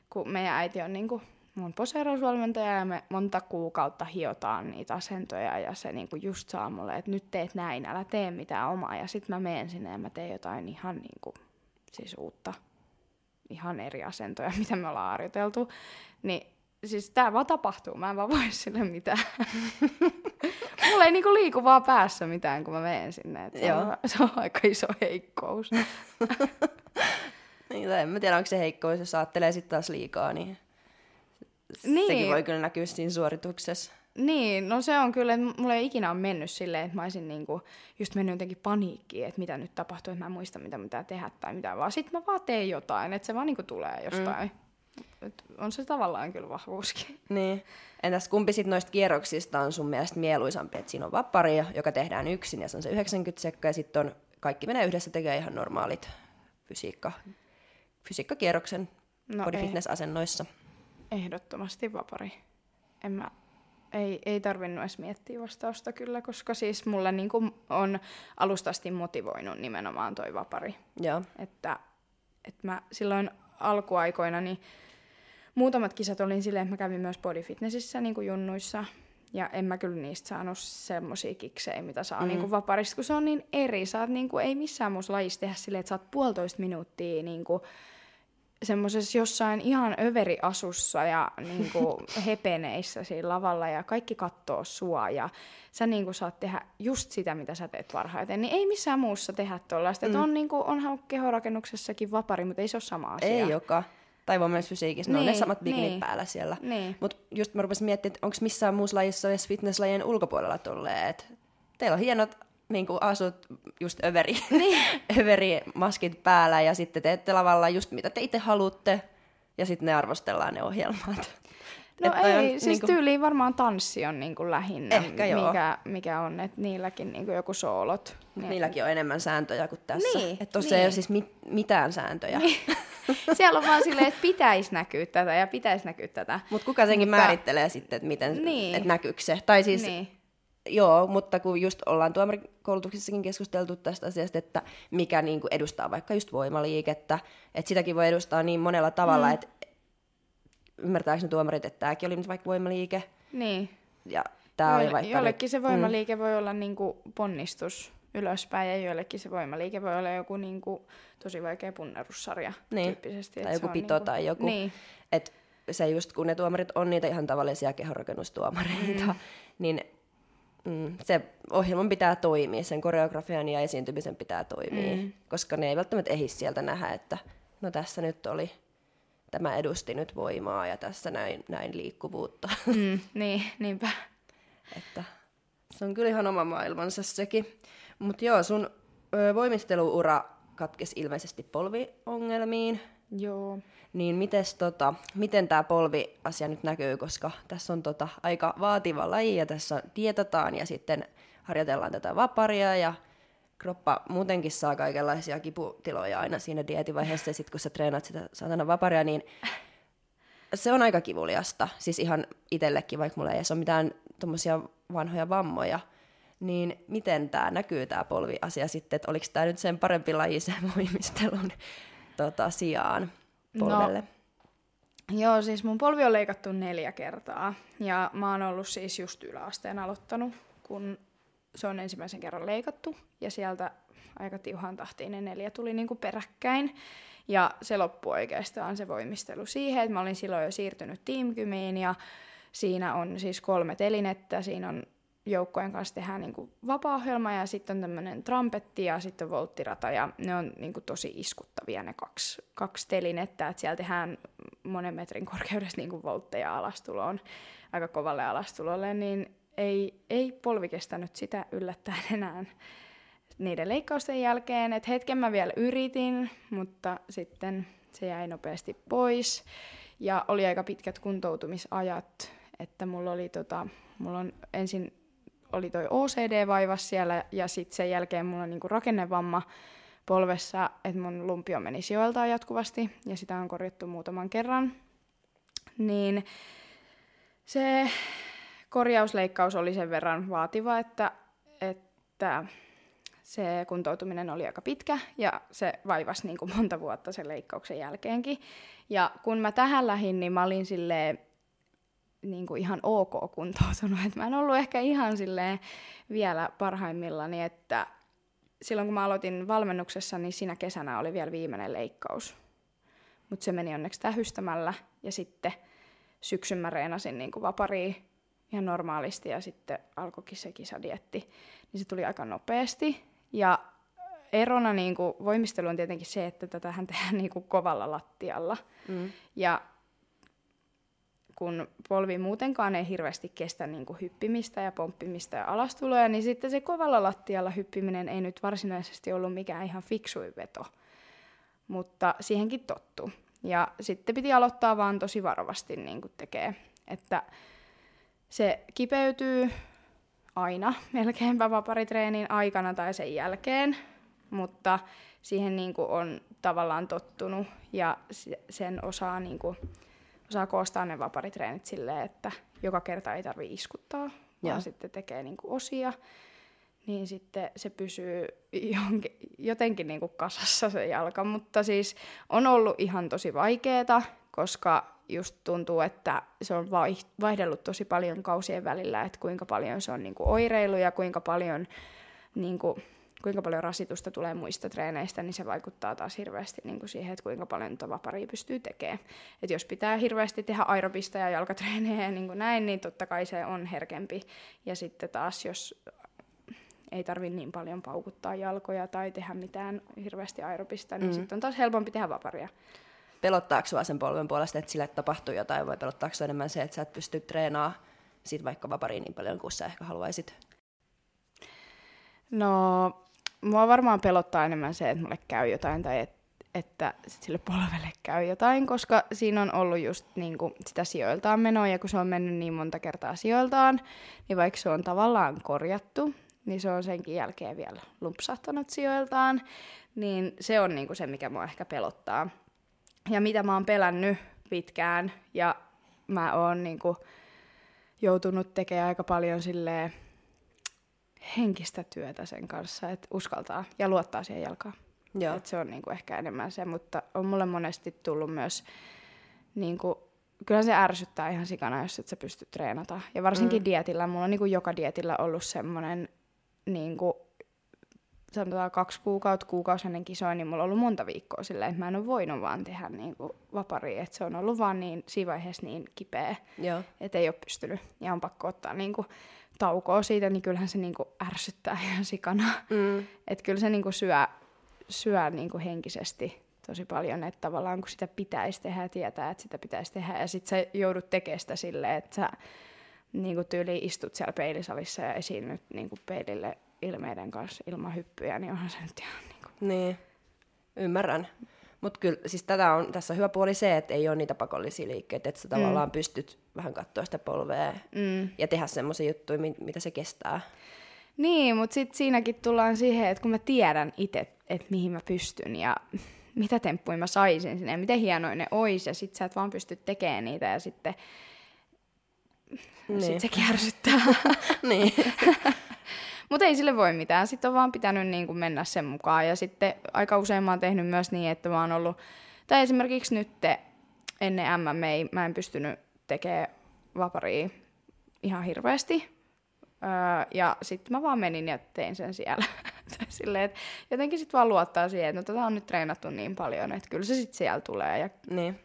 kun meidän äiti on niinku mun poseerausvalmentaja ja me monta kuukautta hiotaan niitä asentoja ja se niinku just saa mulle, että nyt teet näin, älä tee mitään omaa. Ja sitten mä menen sinne ja mä teen jotain ihan niinku, siis uutta, ihan eri asentoja, mitä me ollaan harjoiteltu. Niin siis tää vaan tapahtuu, mä en vaan voi sille mitään. Mulla ei niinku liiku vaan päässä mitään, kun mä menen sinne. Et se, on, se on aika iso heikkous. Niin, en mä tiedä, onko se heikkous, jos ajattelee sitten taas liikaa, niin, Niin. sekin voi kyllä näkyä siinä suorituksessa. Niin, no se on kyllä, että mulla ei ikinä ole mennyt silleen, että mä olisin niinku just mennyt jotenkin paniikkiin, että mitä nyt tapahtuu, että mä en muista, mitä pitää tehdä tai mitä, vaan sit mä vaan teen jotain, että se vaan niinku tulee jostain. Mm. Et on se tavallaan kyllä vahvuuskin. Niin. Entäs kumpi sitten noista kierroksista on sun mielestä mieluisampi? Että siinä on vappari, joka tehdään yksin ja se on se 90 sekkaa ja sitten on kaikki menee yhdessä tekee ihan normaalit fysiikka, fysiikkakierroksen No body fitness-asennoissa. Ehdottomasti vapari. En mä, ei, ei tarvinnut edes miettiä vastausta kyllä, koska siis mulla niinku on alusta asti motivoinut nimenomaan toi vapari. Joo. Että, että mä silloin alkuaikoina, niin muutamat kisat olin silleen, että mä kävin myös bodyfitnessissä niin kuin junnuissa. Ja en mä kyllä niistä saanut semmosia kiksejä, mitä saa mm. niin kuin vaparista, kun se on niin eri. Oot niin kuin, ei missään muussa lajissa tehdä silleen, että oot puolitoista minuuttia niin kuin, semmoisessa jossain ihan överiasussa ja niin kuin, hepeneissä siinä lavalla ja kaikki kattoo sua ja sä niin kuin, saat tehdä just sitä, mitä sä teet parhaiten. Niin ei missään muussa tehdä tuollaista. Mm. On, niin kuin, onhan kehorakennuksessakin vapari, mutta ei se ole sama asia. Ei joka. Tai voi myös fysiikissä, ne on ne Niin, samat bikinit niin. päällä siellä. Niin. Mutta just mä rupesin miettimään, että onko missään muussa lajissa edes fitnesslajien ulkopuolella tulleet. Teillä on hienot niin kuin asut, just överi, niin. överi maskit päällä ja sitten teette lavalla just mitä te itse haluatte ja sitten ne arvostellaan ne ohjelmat. No Et ei, on siis niinku- tyyliin varmaan tanssi on niinku lähinnä, Ehkä joo. mikä, mikä on, että niilläkin niinku joku soolot. Mut Ne- Niilläkin on enemmän sääntöjä kuin tässä. Niin, että tuossa ei niin. ole siis mit- mitään sääntöjä. Niin. Siellä on vaan silleen, että pitäisi näkyä tätä ja pitäisi näkyä tätä. Mutta kuka senkin Mutta- määrittelee sitten, että miten, Niin. että näkyykö se. Tai siis, Niin. Joo, mutta kun just ollaan tuomarikoulutuksessakin keskusteltu tästä asiasta, että mikä niin kuin edustaa vaikka just voimaliikettä, että sitäkin voi edustaa niin monella tavalla, mm. että ymmärtääkö ne tuomarit, että tämäkin oli nyt vaikka voimaliike, Niin. ja tämä oli vaikka... Jollekin nyt- se voimaliike voi olla niinku ponnistus ylöspäin ja joillekin se voimaliike voi olla joku niinku tosi vaikea punnerussarja Niin. tyyppisesti. Tai joku se on pito tai joku. Niin. Et se just, kun ne tuomarit on niitä ihan tavallisia kehorakennustuomareita, mm. niin mm, se ohjelman pitää toimia, sen koreografian ja esiintymisen pitää toimia, mm. koska ne ei välttämättä ehdi sieltä nähdä, että no tässä nyt oli, tämä edusti nyt voimaa ja tässä näin, näin liikkuvuutta. Mm, niin, niinpä. että se on kyllä ihan oma maailmansa sekin. Mutta joo, sun ö, voimisteluura katkesi ilmeisesti polviongelmiin. Joo. Niin mites, tota, miten tämä polviasia nyt näkyy, koska tässä on tota, aika vaativa laji ja tässä dietataan ja sitten harjoitellaan tätä vaparia ja kroppa muutenkin saa kaikenlaisia kiputiloja aina siinä dieetivaiheessa ja sitten kun sä treenaat sitä saatana vaparia, niin se on aika kivuliasta. Siis ihan itsellekin, vaikka mulla ei edes ole mitään tommosia vanhoja vammoja. Niin miten tämä näkyy, tämä polviasia sitten, että oliko tämä nyt sen parempi laji sen voimistelun tota, sijaan polvelle? Joo, siis mun polvi on leikattu neljä kertaa. Ja mä oon ollut siis just yläasteen aloittanut, kun se on ensimmäisen kerran leikattu ja sieltä aika tiuhan tahtiin ne neljä tuli niinku peräkkäin. Ja se loppui oikeastaan se voimistelu siihen, että mä olin silloin jo siirtynyt Teamkymiin ja siinä on siis kolme telinettä, siinä on joukkojen kanssa tehdään niin vapaa-ohjelma ja sitten on tämmöinen trampetti ja sitten volttirata ja ne on niin kuin tosi iskuttavia ne kaksi, kaksi telinettä, että siellä tehdään monen metrin korkeudessa niin voltteja alastuloon, aika kovalle alastulolle, niin ei, ei polvi kestänyt sitä yllättäen enää niiden leikkausten jälkeen. Et hetken mä vielä yritin, mutta sitten se jäi nopeasti pois. Ja oli aika pitkät kuntoutumisajat, että mulla oli tota, mulla on ensin oli toi OCD-vaivas siellä ja sitten sen jälkeen mulla on niinku rakennevamma polvessa, että mun lumpio meni sijoiltaan jatkuvasti ja sitä on korjattu muutaman kerran. Niin se korjausleikkaus oli sen verran vaativa, että, että se kuntoutuminen oli aika pitkä ja se vaivasi niin kuin monta vuotta sen leikkauksen jälkeenkin. Ja kun mä tähän lähdin, niin mä olin silleen niin kuin ihan ok kuntoutunut. Et mä en ollut ehkä ihan silleen vielä parhaimmillani, että silloin kun mä aloitin valmennuksessa, niin siinä kesänä oli vielä viimeinen leikkaus. Mutta se meni onneksi tähystämällä ja sitten syksyn mä reenasin niin kuin vaparia ihan normaalisti ja sitten alkoikin se kisadietti. Niin se tuli aika nopeasti ja erona niin kuin voimistelu on tietenkin se, että tätähän tehdään niin kuin kovalla lattialla. Mm. Ja kun polvi muutenkaan ei hirveästi kestä niin kuin hyppimistä ja pomppimista ja alastuloja, niin sitten se kovalla lattialla hyppiminen ei nyt varsinaisesti ollut mikään ihan fiksui veto. Mutta siihenkin tottu. Ja sitten piti aloittaa vaan tosi varovasti niin kuin tekee. Että se kipeytyy aina melkeinpä vaparitreenin aikana tai sen jälkeen, mutta siihen niin kuin on tavallaan tottunut ja sen osaa niin kuin osaa koostaa ne vaparitreenit silleen, että joka kerta ei tarvi iskuttaa, ja. vaan sitten tekee niin kuin osia, niin sitten se pysyy jonkin, jotenkin niin kuin kasassa se jalka. Mutta siis on ollut ihan tosi vaikeeta, koska just tuntuu, että se on vaihdellut tosi paljon kausien välillä, että kuinka paljon se on niin kuin oireilu ja kuinka paljon niin kuin, kuinka paljon rasitusta tulee muista treeneistä, niin se vaikuttaa taas hirveästi niin kuin siihen, että kuinka paljon tuota vaparia pystyy tekemään. Et jos pitää hirveästi tehdä aerobista ja jalkatreenejä ja niin kuin näin, niin totta kai se on herkempi. Ja sitten taas, jos ei tarvitse niin paljon paukuttaa jalkoja tai tehdä mitään hirveästi aerobista, niin mm. sitten on taas helpompi tehdä vaparia. Pelottaako sinua sen polven puolesta, että sille tapahtuu jotain, vai pelottaako enemmän se, että sä et pysty treenaamaan sit vaikka vapariin niin paljon kuin sä ehkä haluaisit? No, mua varmaan pelottaa enemmän se, että mulle käy jotain tai et, että sille polvelle käy jotain, koska siinä on ollut just niin kuin sitä sijoiltaan menoa, ja kun se on mennyt niin monta kertaa sijoiltaan, niin vaikka se on tavallaan korjattu, niin se on senkin jälkeen vielä lumpsahtanut sijoiltaan, niin se on niin kuin se, mikä mua ehkä pelottaa. Ja mitä mä oon pelännyt pitkään, ja mä oon niin kuin joutunut tekemään aika paljon silleen henkistä työtä sen kanssa, että uskaltaa ja luottaa siihen jalkaan. Joo. Et se on niinku ehkä enemmän se, mutta on mulle monesti tullut myös, niinku, kyllä se ärsyttää ihan sikana, jos et sä pysty treenata. Ja varsinkin mm. dietillä, mulla on niinku joka dietillä ollut semmoinen, niinku, sanotaan kaksi kuukautta, kuukausi ennen kisoja, niin mulla on ollut monta viikkoa silleen, että mä en ole voinut vaan tehdä niinku vaparia, että se on ollut vaan niin, siinä vaiheessa niin kipeä, että ei ole pystynyt ja on pakko ottaa niinku, taukoa siitä, niin kyllähän se niinku ärsyttää ihan sikana. Mm. Että kyllä se niinku syö, syö niinku henkisesti tosi paljon, että tavallaan kun sitä pitäisi tehdä ja tietää, että sitä pitäisi tehdä, ja sitten sä joudut tekemään sitä silleen, että sä niinku tyyli istut siellä peilisalissa ja esiinnyt niinku peilille ilmeiden kanssa ilman hyppyjä, niin onhan se nyt ihan niinku... Niin, ymmärrän. Mutta kyllä siis tätä on, tässä on hyvä puoli se, että ei ole niitä pakollisia liikkeitä, että sä mm. tavallaan pystyt vähän katsoa sitä polvea mm. ja tehdä semmoisia juttuja, mitä se kestää. Niin, mutta sitten siinäkin tullaan siihen, että kun mä tiedän itse, että mihin mä pystyn ja mitä temppuja mä saisin sinne ja miten hienoja ne ois ja sit sä et vaan pysty tekemään niitä ja sitten niin. sit se kärsyttää. niin. Mutta ei sille voi mitään. Sitten on vaan pitänyt niin kuin mennä sen mukaan. Ja sitten aika usein mä oon tehnyt myös niin, että mä oon ollut... Tai esimerkiksi nyt ennen MMA mä en pystynyt tekemään vaparia ihan hirveästi. Öö, ja sitten mä vaan menin ja tein sen siellä. Silleen, että jotenkin sitten vaan luottaa siihen, että no tätä on nyt treenattu niin paljon, että kyllä se sitten siellä tulee. Ja Niin.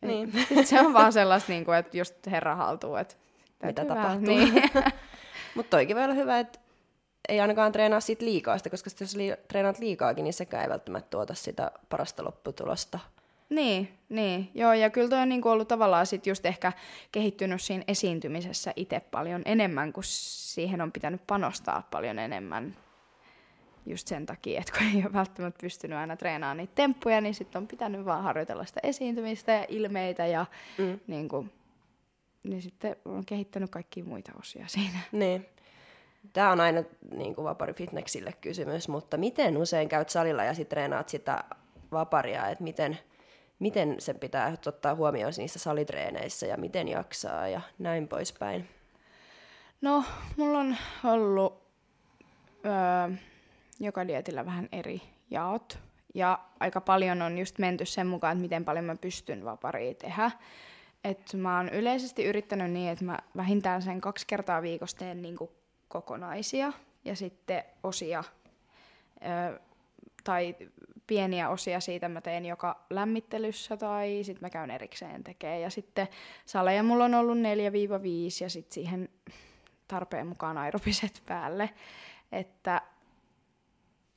Niin. sit se on vaan sellaista, niin kuin, että just herra haltuu, että Mitä tapahtuu. Niin. Mutta toikin voi olla hyvä, että ei ainakaan treenaa siitä liikaa sitä, koska sit jos li- treenaat liikaakin, niin sekään ei välttämättä tuota sitä parasta lopputulosta. Niin, niin. Joo, ja kyllä toi on niinku ollut tavallaan sit just ehkä kehittynyt siinä esiintymisessä itse paljon enemmän, kun siihen on pitänyt panostaa paljon enemmän. Just sen takia, että kun ei ole välttämättä pystynyt aina treenaamaan niitä temppuja, niin sitten on pitänyt vaan harjoitella sitä esiintymistä ja ilmeitä ja Mm. niin kuin, niin sitten on kehittänyt kaikkia muita osia siinä. Niin. Tämä on aina niin kuin vapari fitnessille kysymys, mutta miten usein käyt salilla ja sitten treenaat sitä vaparia, että miten, miten sen pitää ottaa huomioon niissä salitreeneissä ja miten jaksaa ja näin poispäin. No, mulla on ollut öö, joka dietillä vähän eri jaot. Ja aika paljon on just menty sen mukaan, että miten paljon mä pystyn vaparia tehdä. Et mä oon yleisesti yrittänyt niin, että mä vähintään sen kaksi kertaa viikossa teen niinku kokonaisia ja sitten osia ö, tai pieniä osia siitä mä teen joka lämmittelyssä tai sitten mä käyn erikseen tekemään. Ja sitten saleja mulla on ollut 4-5 ja sitten siihen tarpeen mukaan aerobiset päälle. Että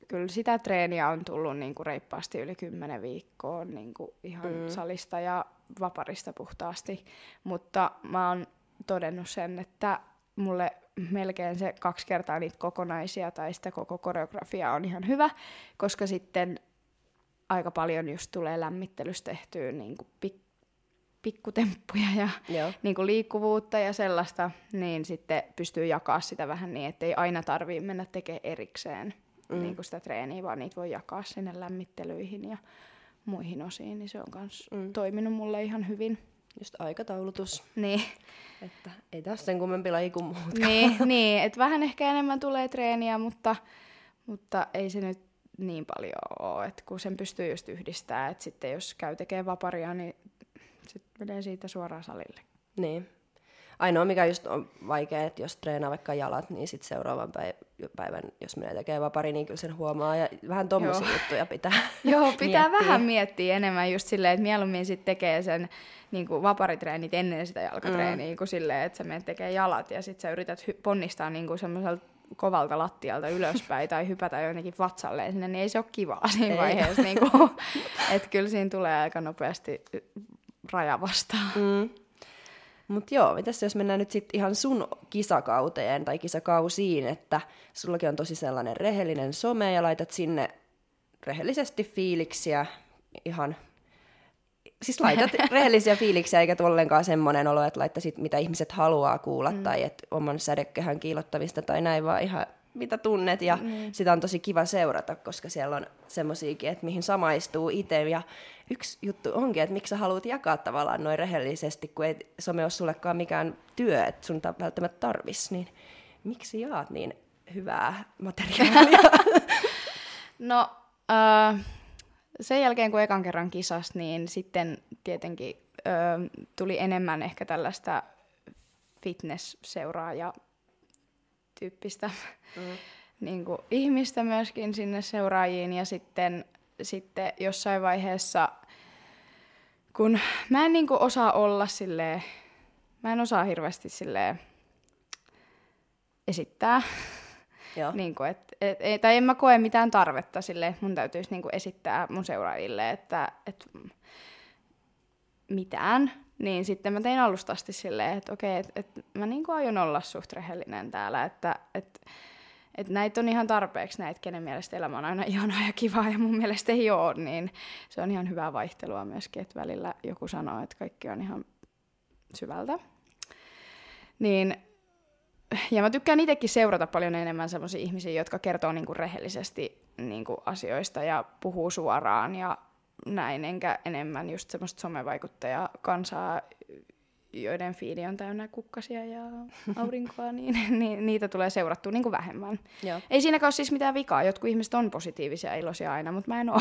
kyllä sitä treeniä on tullut niinku reippaasti yli 10 viikkoa niinku ihan mm. salista ja vaparista puhtaasti. Mutta mä oon todennut sen, että mulle melkein se kaksi kertaa niitä kokonaisia tai sitä koko koreografiaa on ihan hyvä, koska sitten aika paljon just tulee lämmittelystä tehtyä niinku pik- pikkutemppuja ja Joo. niin kuin liikkuvuutta ja sellaista, niin sitten pystyy jakaa sitä vähän niin, että ei aina tarvii mennä tekemään erikseen mm. niin kuin sitä treeniä, vaan niitä voi jakaa sinne lämmittelyihin ja muihin osiin, niin se on myös mm. toiminut mulle ihan hyvin. Just aikataulutus, Niin, että ei tässä sen kummempi laji kuin muut. niin, niin että vähän ehkä enemmän tulee treeniä, mutta, mutta ei se nyt niin paljon ole, että kun sen pystyy just yhdistämään, että sitten jos käy tekemään vaparia, niin sitten menee siitä suoraan salille. Niin. Ainoa, mikä just on vaikea, että jos treenaa vaikka jalat, niin sitten seuraavan päiv- päivän, jos menee tekemään vapari, niin kyllä sen huomaa. Ja vähän tommosia Joo. juttuja pitää Joo, pitää miettiä. vähän miettiä enemmän just silleen, että mieluummin sit tekee sen niin kuin vaparitreenit ennen sitä jalkatreeniä, mm. kuin silleen, että sä menet tekee jalat ja sit sä yrität hy- ponnistaa niin kuin semmoiselta kovalta lattialta ylöspäin tai hypätä jonnekin vatsalleen sinne, niin ei se ole kivaa siinä Ei. vaiheessa. Niin kuin, että kyllä siinä tulee aika nopeasti raja vastaan. Mm. Mutta joo, mitäs jos mennään nyt sitten ihan sun kisakauteen tai kisakausiin, että sullakin on tosi sellainen rehellinen some ja laitat sinne rehellisesti fiiliksiä ihan Siis laitat rehellisiä fiiliksiä, eikä ollenkaan semmoinen olo, että laittaisit mitä ihmiset haluaa kuulla mm. tai että oman sädekehän kiilottamista tai näin, vaan ihan mitä tunnet ja mm. sitä on tosi kiva seurata, koska siellä on semmoisiakin, että mihin samaistuu itse ja yksi juttu onkin, että miksi sä haluat jakaa tavallaan noin rehellisesti, kun ei some ole sullekaan mikään työ, että sun välttämättä tarvis, niin miksi jaat niin hyvää materiaalia? No, äh, sen jälkeen kun ekan kerran kisas, niin sitten tietenkin äh, tuli enemmän ehkä tällaista fitness-seuraaja tyyppistä mm. niin kuin ihmistä myöskin sinne seuraajiin ja sitten, sitten jossain vaiheessa, kun mä en niin kuin osaa olla silleen, mä en osaa hirveästi silleen esittää Joo. niin kuin, et, et, ei, tai en mä koe mitään tarvetta sille, että mun täytyisi niin kuin esittää mun seuraajille, että, että mitään. Niin sitten mä tein alusta asti silleen, että okei, että, että mä niin kuin aion olla suht rehellinen täällä, että, että, että näitä on ihan tarpeeksi näitä, kenen mielestä elämä on aina ihanaa ja kivaa ja mun mielestä ei ole, niin se on ihan hyvää vaihtelua myöskin, että välillä joku sanoo, että kaikki on ihan syvältä. Niin ja mä tykkään itsekin seurata paljon enemmän sellaisia ihmisiä, jotka kertoo niinku rehellisesti niinku asioista ja puhuu suoraan ja näin, enkä enemmän just semmoista somevaikuttajaa kansaa, joiden fiili on täynnä kukkasia ja aurinkoa, niin, niin niitä tulee seurattua niinku vähemmän. Joo. Ei siinäkään ole siis mitään vikaa. Jotkut ihmiset on positiivisia ja iloisia aina, mutta mä en oo.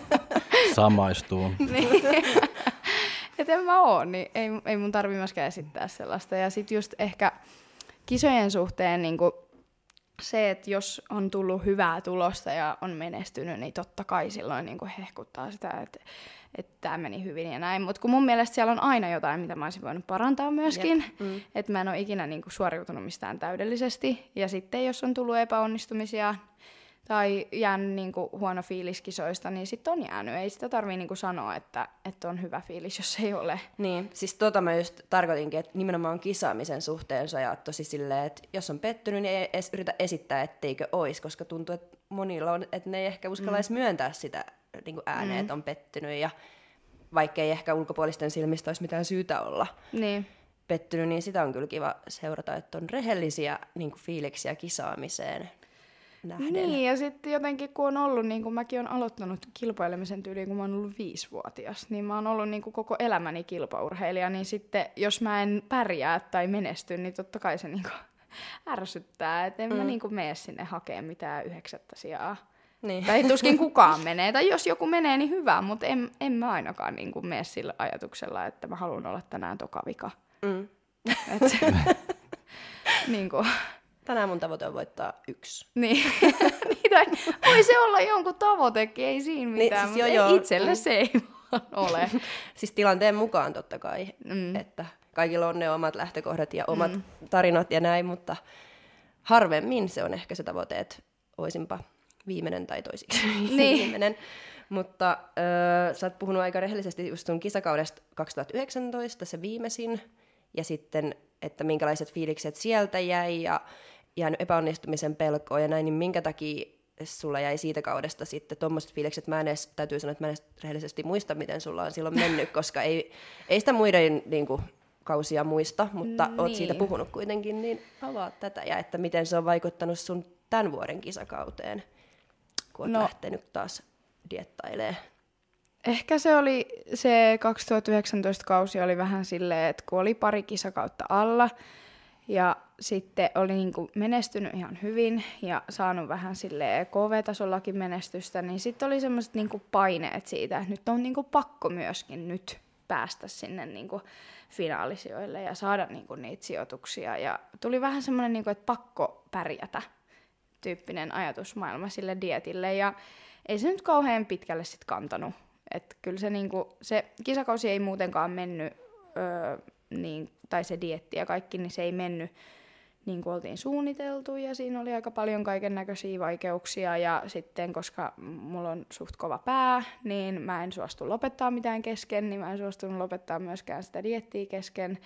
Samaistuu. niin. Et en mä oo, niin ei, ei mun tarvi myöskään esittää sellaista. Ja sit just ehkä kisojen suhteen niin kuin se, että jos on tullut hyvää tulosta ja on menestynyt, niin totta kai silloin niin kuin hehkuttaa sitä, että, että tämä meni hyvin ja näin. Mutta kun mun mielestä siellä on aina jotain, mitä mä olisin voinut parantaa myöskin. Mm. Että mä en ole ikinä niin kuin suoriutunut mistään täydellisesti. Ja sitten jos on tullut epäonnistumisia, tai jäänyt niin kuin huono fiilis kisoista, niin sitten on jäänyt. Ei sitä tarvii niin sanoa, että, että on hyvä fiilis, jos ei ole. Niin, siis tota mä just tarkoitinkin, että nimenomaan kisaamisen suhteen sä ajat tosi silleen, että jos on pettynyt, niin ei edes yritä esittää, etteikö ois, koska tuntuu, että monilla on, että ne ei ehkä uskallaisi mm. myöntää sitä niin ääneen, mm. että on pettynyt, ja vaikka ei ehkä ulkopuolisten silmistä olisi mitään syytä olla. Niin pettynyt, niin sitä on kyllä kiva seurata, että on rehellisiä niin fiiliksiä kisaamiseen nähden. Niin, ja sitten jotenkin kun on ollut, niin kuin mäkin olen aloittanut kilpailemisen tyyliin, kun mä oon ollut viisivuotias, niin mä oon ollut niin kuin koko elämäni kilpaurheilija, niin sitten jos mä en pärjää tai menesty, niin totta kai se niin kuin ärsyttää, että en mm. mä niin kuin mene sinne hakemaan mitään yhdeksättä sijaa. Niin. Tai tuskin kukaan menee, tai jos joku menee, niin hyvä, mutta en, en mä ainakaan niin kuin mene sillä ajatuksella, että mä haluan olla tänään tokavika. Mm. Et, niin kuin, Tänään mun tavoite on voittaa yksi. Niin. niin voi se olla jonkun tavoitekin, ei siinä niin, mitään, niin, siis joo, joo. itselle mm. se ei vaan ole. siis tilanteen mukaan totta kai, mm. että kaikilla on ne omat lähtökohdat ja omat mm. tarinat ja näin, mutta harvemmin se on ehkä se tavoite, että olisinpa viimeinen tai toisiksi niin. viimeinen. Mutta öö, sä oot puhunut aika rehellisesti just sun kisakaudesta 2019, se viimeisin, ja sitten, että minkälaiset fiilikset sieltä jäi, ja jäänyt epäonnistumisen pelkoa ja näin, niin minkä takia sulla jäi siitä kaudesta sitten tuommoiset fiilikset, mä en edes, täytyy sanoa, että mä en edes rehellisesti muista, miten sulla on silloin mennyt, koska ei, ei sitä muiden niin kuin, kausia muista, mutta niin. oot siitä puhunut kuitenkin, niin avaa tätä ja että miten se on vaikuttanut sun tämän vuoden kisakauteen, kun oot no, lähtenyt taas diettailemaan. Ehkä se oli, se 2019 kausi oli vähän silleen, että kun oli pari kisakautta alla, ja sitten oli niin kuin menestynyt ihan hyvin ja saanut vähän sille KV-tasollakin menestystä, niin sitten oli semmoiset niin kuin paineet siitä, että nyt on niin kuin pakko myöskin nyt päästä sinne niin kuin finaalisijoille ja saada niin kuin niitä sijoituksia. Ja tuli vähän semmoinen, niin kuin, että pakko pärjätä tyyppinen ajatusmaailma sille dietille. Ja ei se nyt kauhean pitkälle sitten kantanut. Että kyllä se, niin kuin, se kisakausi ei muutenkaan mennyt öö, niin, tai se dietti ja kaikki, niin se ei mennyt niin kuin oltiin suunniteltu ja siinä oli aika paljon kaiken näköisiä vaikeuksia ja sitten koska mulla on suht kova pää, niin mä en suostu lopettaa mitään kesken, niin mä en suostunut lopettaa myöskään sitä diettiä kesken,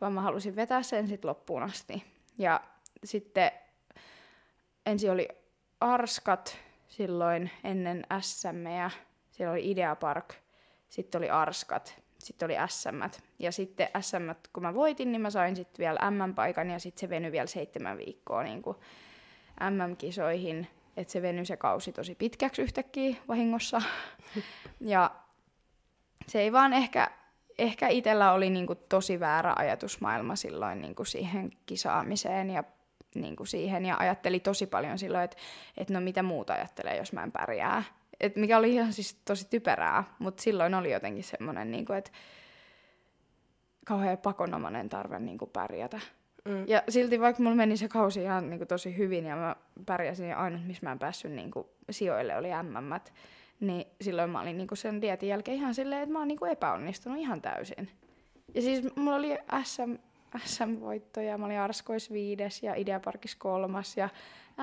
vaan mä halusin vetää sen sitten loppuun asti. Ja sitten ensin oli Arskat silloin ennen SM ja siellä oli Idea Park, sitten oli Arskat sitten oli SM. Ja sitten SM, kun mä voitin, niin mä sain sitten vielä MM-paikan ja sitten se venyi vielä seitsemän viikkoa niin kuin MM-kisoihin. Että se venyi se kausi tosi pitkäksi yhtäkkiä vahingossa. ja se ei vaan ehkä, ehkä itsellä oli niin kuin tosi väärä ajatusmaailma silloin niin kuin siihen kisaamiseen ja niin kuin siihen. Ja ajatteli tosi paljon silloin, että, että no mitä muuta ajattelee, jos mä en pärjää et mikä oli ihan siis tosi typerää, mutta silloin oli jotenkin semmoinen, niin että kauhean pakonomainen tarve niin kuin pärjätä. Mm. Ja silti vaikka mulla meni se kausi ihan niin kuin tosi hyvin ja mä pärjäsin ja ainut, missä mä en päässyt niin kuin sijoille oli MM, niin silloin mä olin niin kuin sen dietin jälkeen ihan silleen, että mä oon niin kuin epäonnistunut ihan täysin. Ja siis mulla oli SM, SM-voitto ja mä olin Arskois viides ja Ideaparkis kolmas ja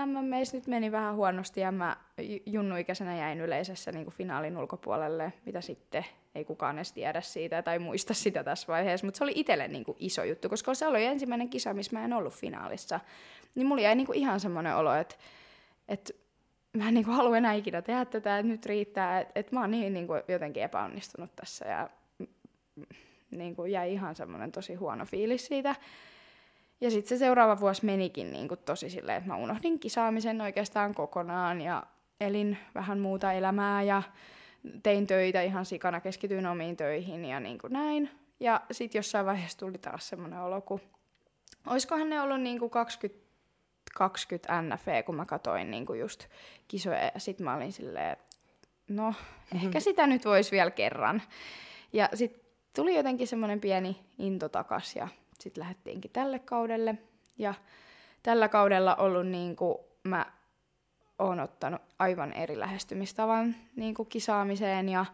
MMEissä nyt meni vähän huonosti ja mä junnuikäisenä jäin yleisessä niin kuin finaalin ulkopuolelle, mitä sitten ei kukaan edes tiedä siitä tai muista sitä tässä vaiheessa, mutta se oli itselle niin kuin iso juttu, koska se oli ensimmäinen kisa, missä mä en ollut finaalissa. Niin mulla jäi niin kuin ihan semmoinen olo, että, että mä en niin kuin halua enää ikinä tehdä tätä, että nyt riittää, että, että mä oon niin, niin kuin jotenkin epäonnistunut tässä ja niin kuin jäi ihan semmoinen tosi huono fiilis siitä. Ja sitten se seuraava vuosi menikin niin kuin tosi silleen, että mä unohdin kisaamisen oikeastaan kokonaan ja elin vähän muuta elämää ja tein töitä ihan sikana, keskityin omiin töihin ja niin kuin näin. Ja sitten jossain vaiheessa tuli taas semmoinen olo, kun olisikohan ne ollut niin kuin 20, 20 NFE, kun mä katoin niin kuin just kisoja ja sitten mä olin silleen, no mm-hmm. ehkä sitä nyt voisi vielä kerran. Ja sitten tuli jotenkin semmoinen pieni into takas ja sitten lähdettiinkin tälle kaudelle. Ja tällä kaudella ollut niin kuin mä oon ottanut aivan eri lähestymistavan niin kuin kisaamiseen ja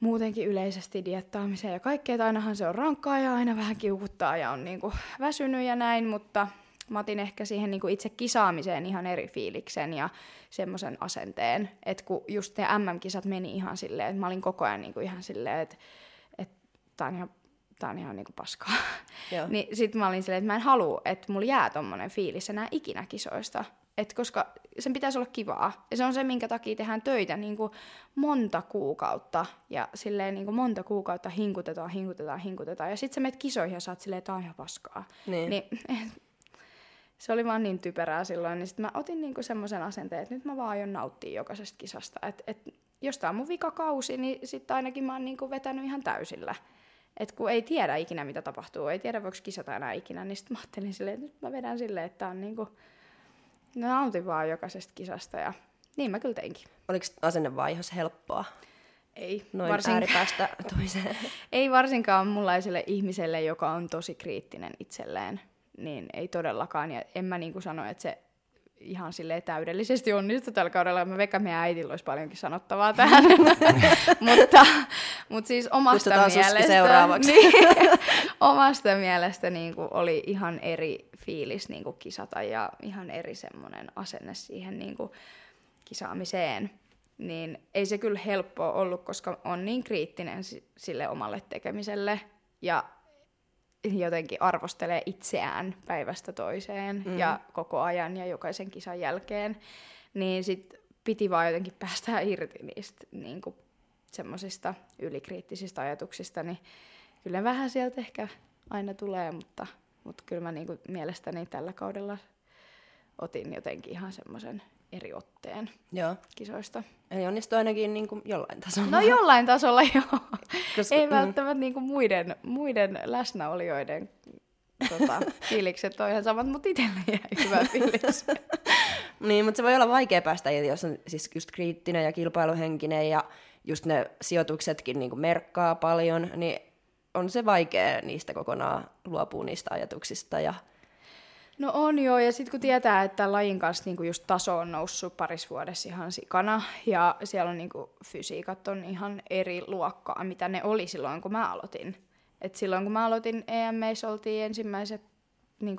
muutenkin yleisesti diettaamiseen ja kaikkea. Ainahan se on rankkaa ja aina vähän kiukuttaa ja on niin kuin väsynyt ja näin, mutta mä otin ehkä siihen niin kuin itse kisaamiseen ihan eri fiiliksen ja semmoisen asenteen, että kun just ne MM-kisat meni ihan silleen, että mä olin koko ajan niin kuin ihan silleen, että, että tää on ihan tää on ihan niinku paskaa. Joo. niin sit mä olin silleen, että mä en halua, että mulla jää tommonen fiilis enää ikinä kisoista. Et koska sen pitäisi olla kivaa. Ja se on se, minkä takia tehdään töitä niin kuin monta kuukautta. Ja silleen niin kuin monta kuukautta hinkutetaan, hinkutetaan, hinkutetaan. Ja sitten sä menet kisoihin ja oot silleen, että on ihan paskaa. Niin. niin se oli vaan niin typerää silloin. Niin sitten mä otin niinku semmoisen asenteen, että nyt mä vaan aion nauttia jokaisesta kisasta. Että et, jos tää on mun vikakausi, niin sitten ainakin mä oon niinku vetänyt ihan täysillä. Et kun ei tiedä ikinä, mitä tapahtuu, ei tiedä, voiko kisata enää ikinä, niin sitten mä ajattelin silleen, että nyt mä vedän silleen, että on niinku, no nautin vaan jokaisesta kisasta ja niin mä kyllä teinkin. Oliko asennevaihos helppoa? Ei, Noin varsinkaan, ääripäästä toiseen. ei varsinkaan mullaiselle ihmiselle, joka on tosi kriittinen itselleen, niin ei todellakaan. Ja en mä niinku sano, että se ihan silleen täydellisesti onnistu tällä kaudella. Mä veikkaan, että meidän äitillä olisi paljonkin sanottavaa tähän. mutta, mutta siis omasta Kutsutaan mielestä... seuraavaksi. Niin, omasta mielestä niin kuin oli ihan eri fiilis niin kuin kisata ja ihan eri semmoinen asenne siihen niin kuin kisaamiseen. Niin ei se kyllä helppoa ollut, koska on niin kriittinen si- sille omalle tekemiselle ja jotenkin arvostelee itseään päivästä toiseen mm. ja koko ajan ja jokaisen kisan jälkeen, niin sit piti vaan jotenkin päästä irti niistä niin semmoisista ylikriittisistä ajatuksista, niin kyllä vähän sieltä ehkä aina tulee, mutta, mutta kyllä mä niin kuin mielestäni tällä kaudella otin jotenkin ihan semmoisen eri otteen Joo. kisoista. Eli onnistui ainakin niin kuin jollain tasolla. No jollain tasolla joo. Koska- Ei mm. välttämättä niinku muiden, muiden läsnäolijoiden tota, fiilikset on ihan samat, mutta itselle jäi hyvä fiilis. Niin, mutta se voi olla vaikea päästä jos on siis just kriittinen ja kilpailuhenkinen ja just ne sijoituksetkin niin merkkaa paljon, niin on se vaikea niistä kokonaan luopua niistä ajatuksista. Ja... No on joo, ja sitten kun tietää, että lajin kanssa niinku just taso on noussut paris vuodessa ihan sikana, ja siellä on niinku fysiikat on ihan eri luokkaa, mitä ne oli silloin, kun mä aloitin. Et silloin kun mä aloitin EMEissä, oltiin ensimmäiset niin 2017-2018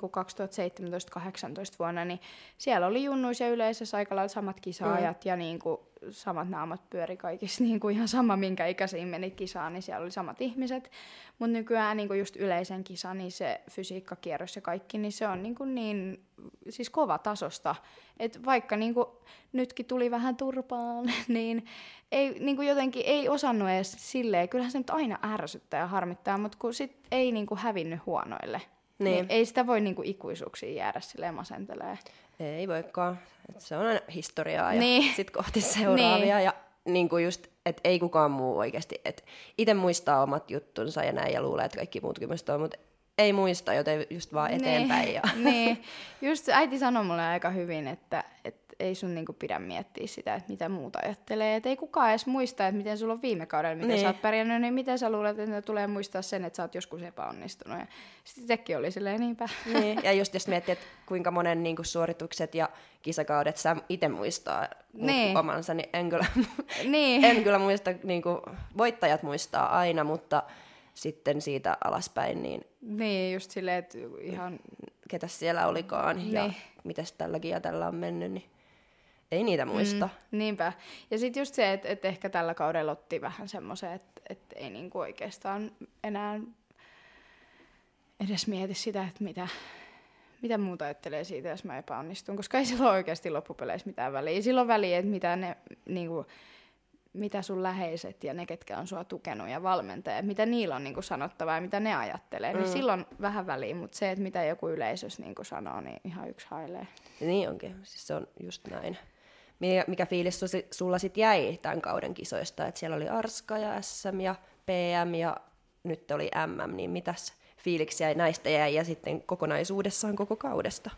vuonna, niin siellä oli junnuissa ja yleisössä aika lailla samat kisaajat mm. ja niin kuin samat naamat pyöri kaikissa niin kuin ihan sama, minkä ikäisiin menit kisaan, niin siellä oli samat ihmiset. Mutta nykyään niin kuin just yleisen kisa, niin se fysiikkakierros ja kaikki, niin se on niin, kuin niin siis kova tasosta. Et vaikka niin kuin nytkin tuli vähän turpaan, niin ei, niin kuin jotenkin ei osannut edes silleen, kyllähän se nyt aina ärsyttää ja harmittaa, mutta kun sit ei niin kuin hävinnyt huonoille. Niin. Niin ei sitä voi niinku ikuisuuksiin jäädä silleen masentelee. Ei voikaan. Et se on aina historiaa ja Niin. sitten kohti seuraavia. Niin. Ja niin kuin just, että ei kukaan muu oikeasti. Itse muistaa omat juttunsa ja näin ja luulee, että kaikki muutkin muistaa, mutta ei muista, joten just vaan eteenpäin. Ja... niin. Just äiti sanoi mulle aika hyvin, että, että ei sun niinku pidä miettiä sitä, että mitä muuta ajattelee. Että ei kukaan edes muista, että miten sulla on viime kaudella, miten Niin. sä oot pärjännyt, niin miten sä luulet, että tulee muistaa sen, että sä oot joskus epäonnistunut. Ja sitten sekin oli silleen niinpä. niin. Ja just jos miettii, että kuinka monen niin kuin suoritukset ja kisakaudet sä itse muistaa Niin. omansa, niin en kyllä, niin. en kyllä muista, niin kuin, voittajat muistaa aina, mutta sitten siitä alaspäin, niin niin, just silleen, että ihan... ketä siellä olikaan ja Niin. mitäs tälläkin ja tällä on mennyt, niin ei niitä muista. Mm, niinpä. Ja sitten just se, että, että ehkä tällä kaudella otti vähän semmoisen, että, että ei niinku oikeastaan enää edes mieti sitä, että mitä, mitä muuta ajattelee siitä, jos mä epäonnistun, koska ei sillä ole oikeasti loppupeleissä mitään väliä. Sillä on väliä, että mitä, ne, niinku, mitä sun läheiset ja ne, ketkä on sua tukenut ja valmentajat, mitä niillä on niinku sanottavaa ja mitä ne ajattelee, mm. niin silloin on vähän väliä, mutta se, että mitä joku yleisössä niinku sanoo, niin ihan yksi hailee. Niin onkin, siis se on just näin. Mikä, fiilis sulla sitten jäi tämän kauden kisoista? Et siellä oli Arska ja SM ja PM ja nyt oli MM, niin mitäs fiiliksiä näistä jäi ja sitten kokonaisuudessaan koko kaudesta?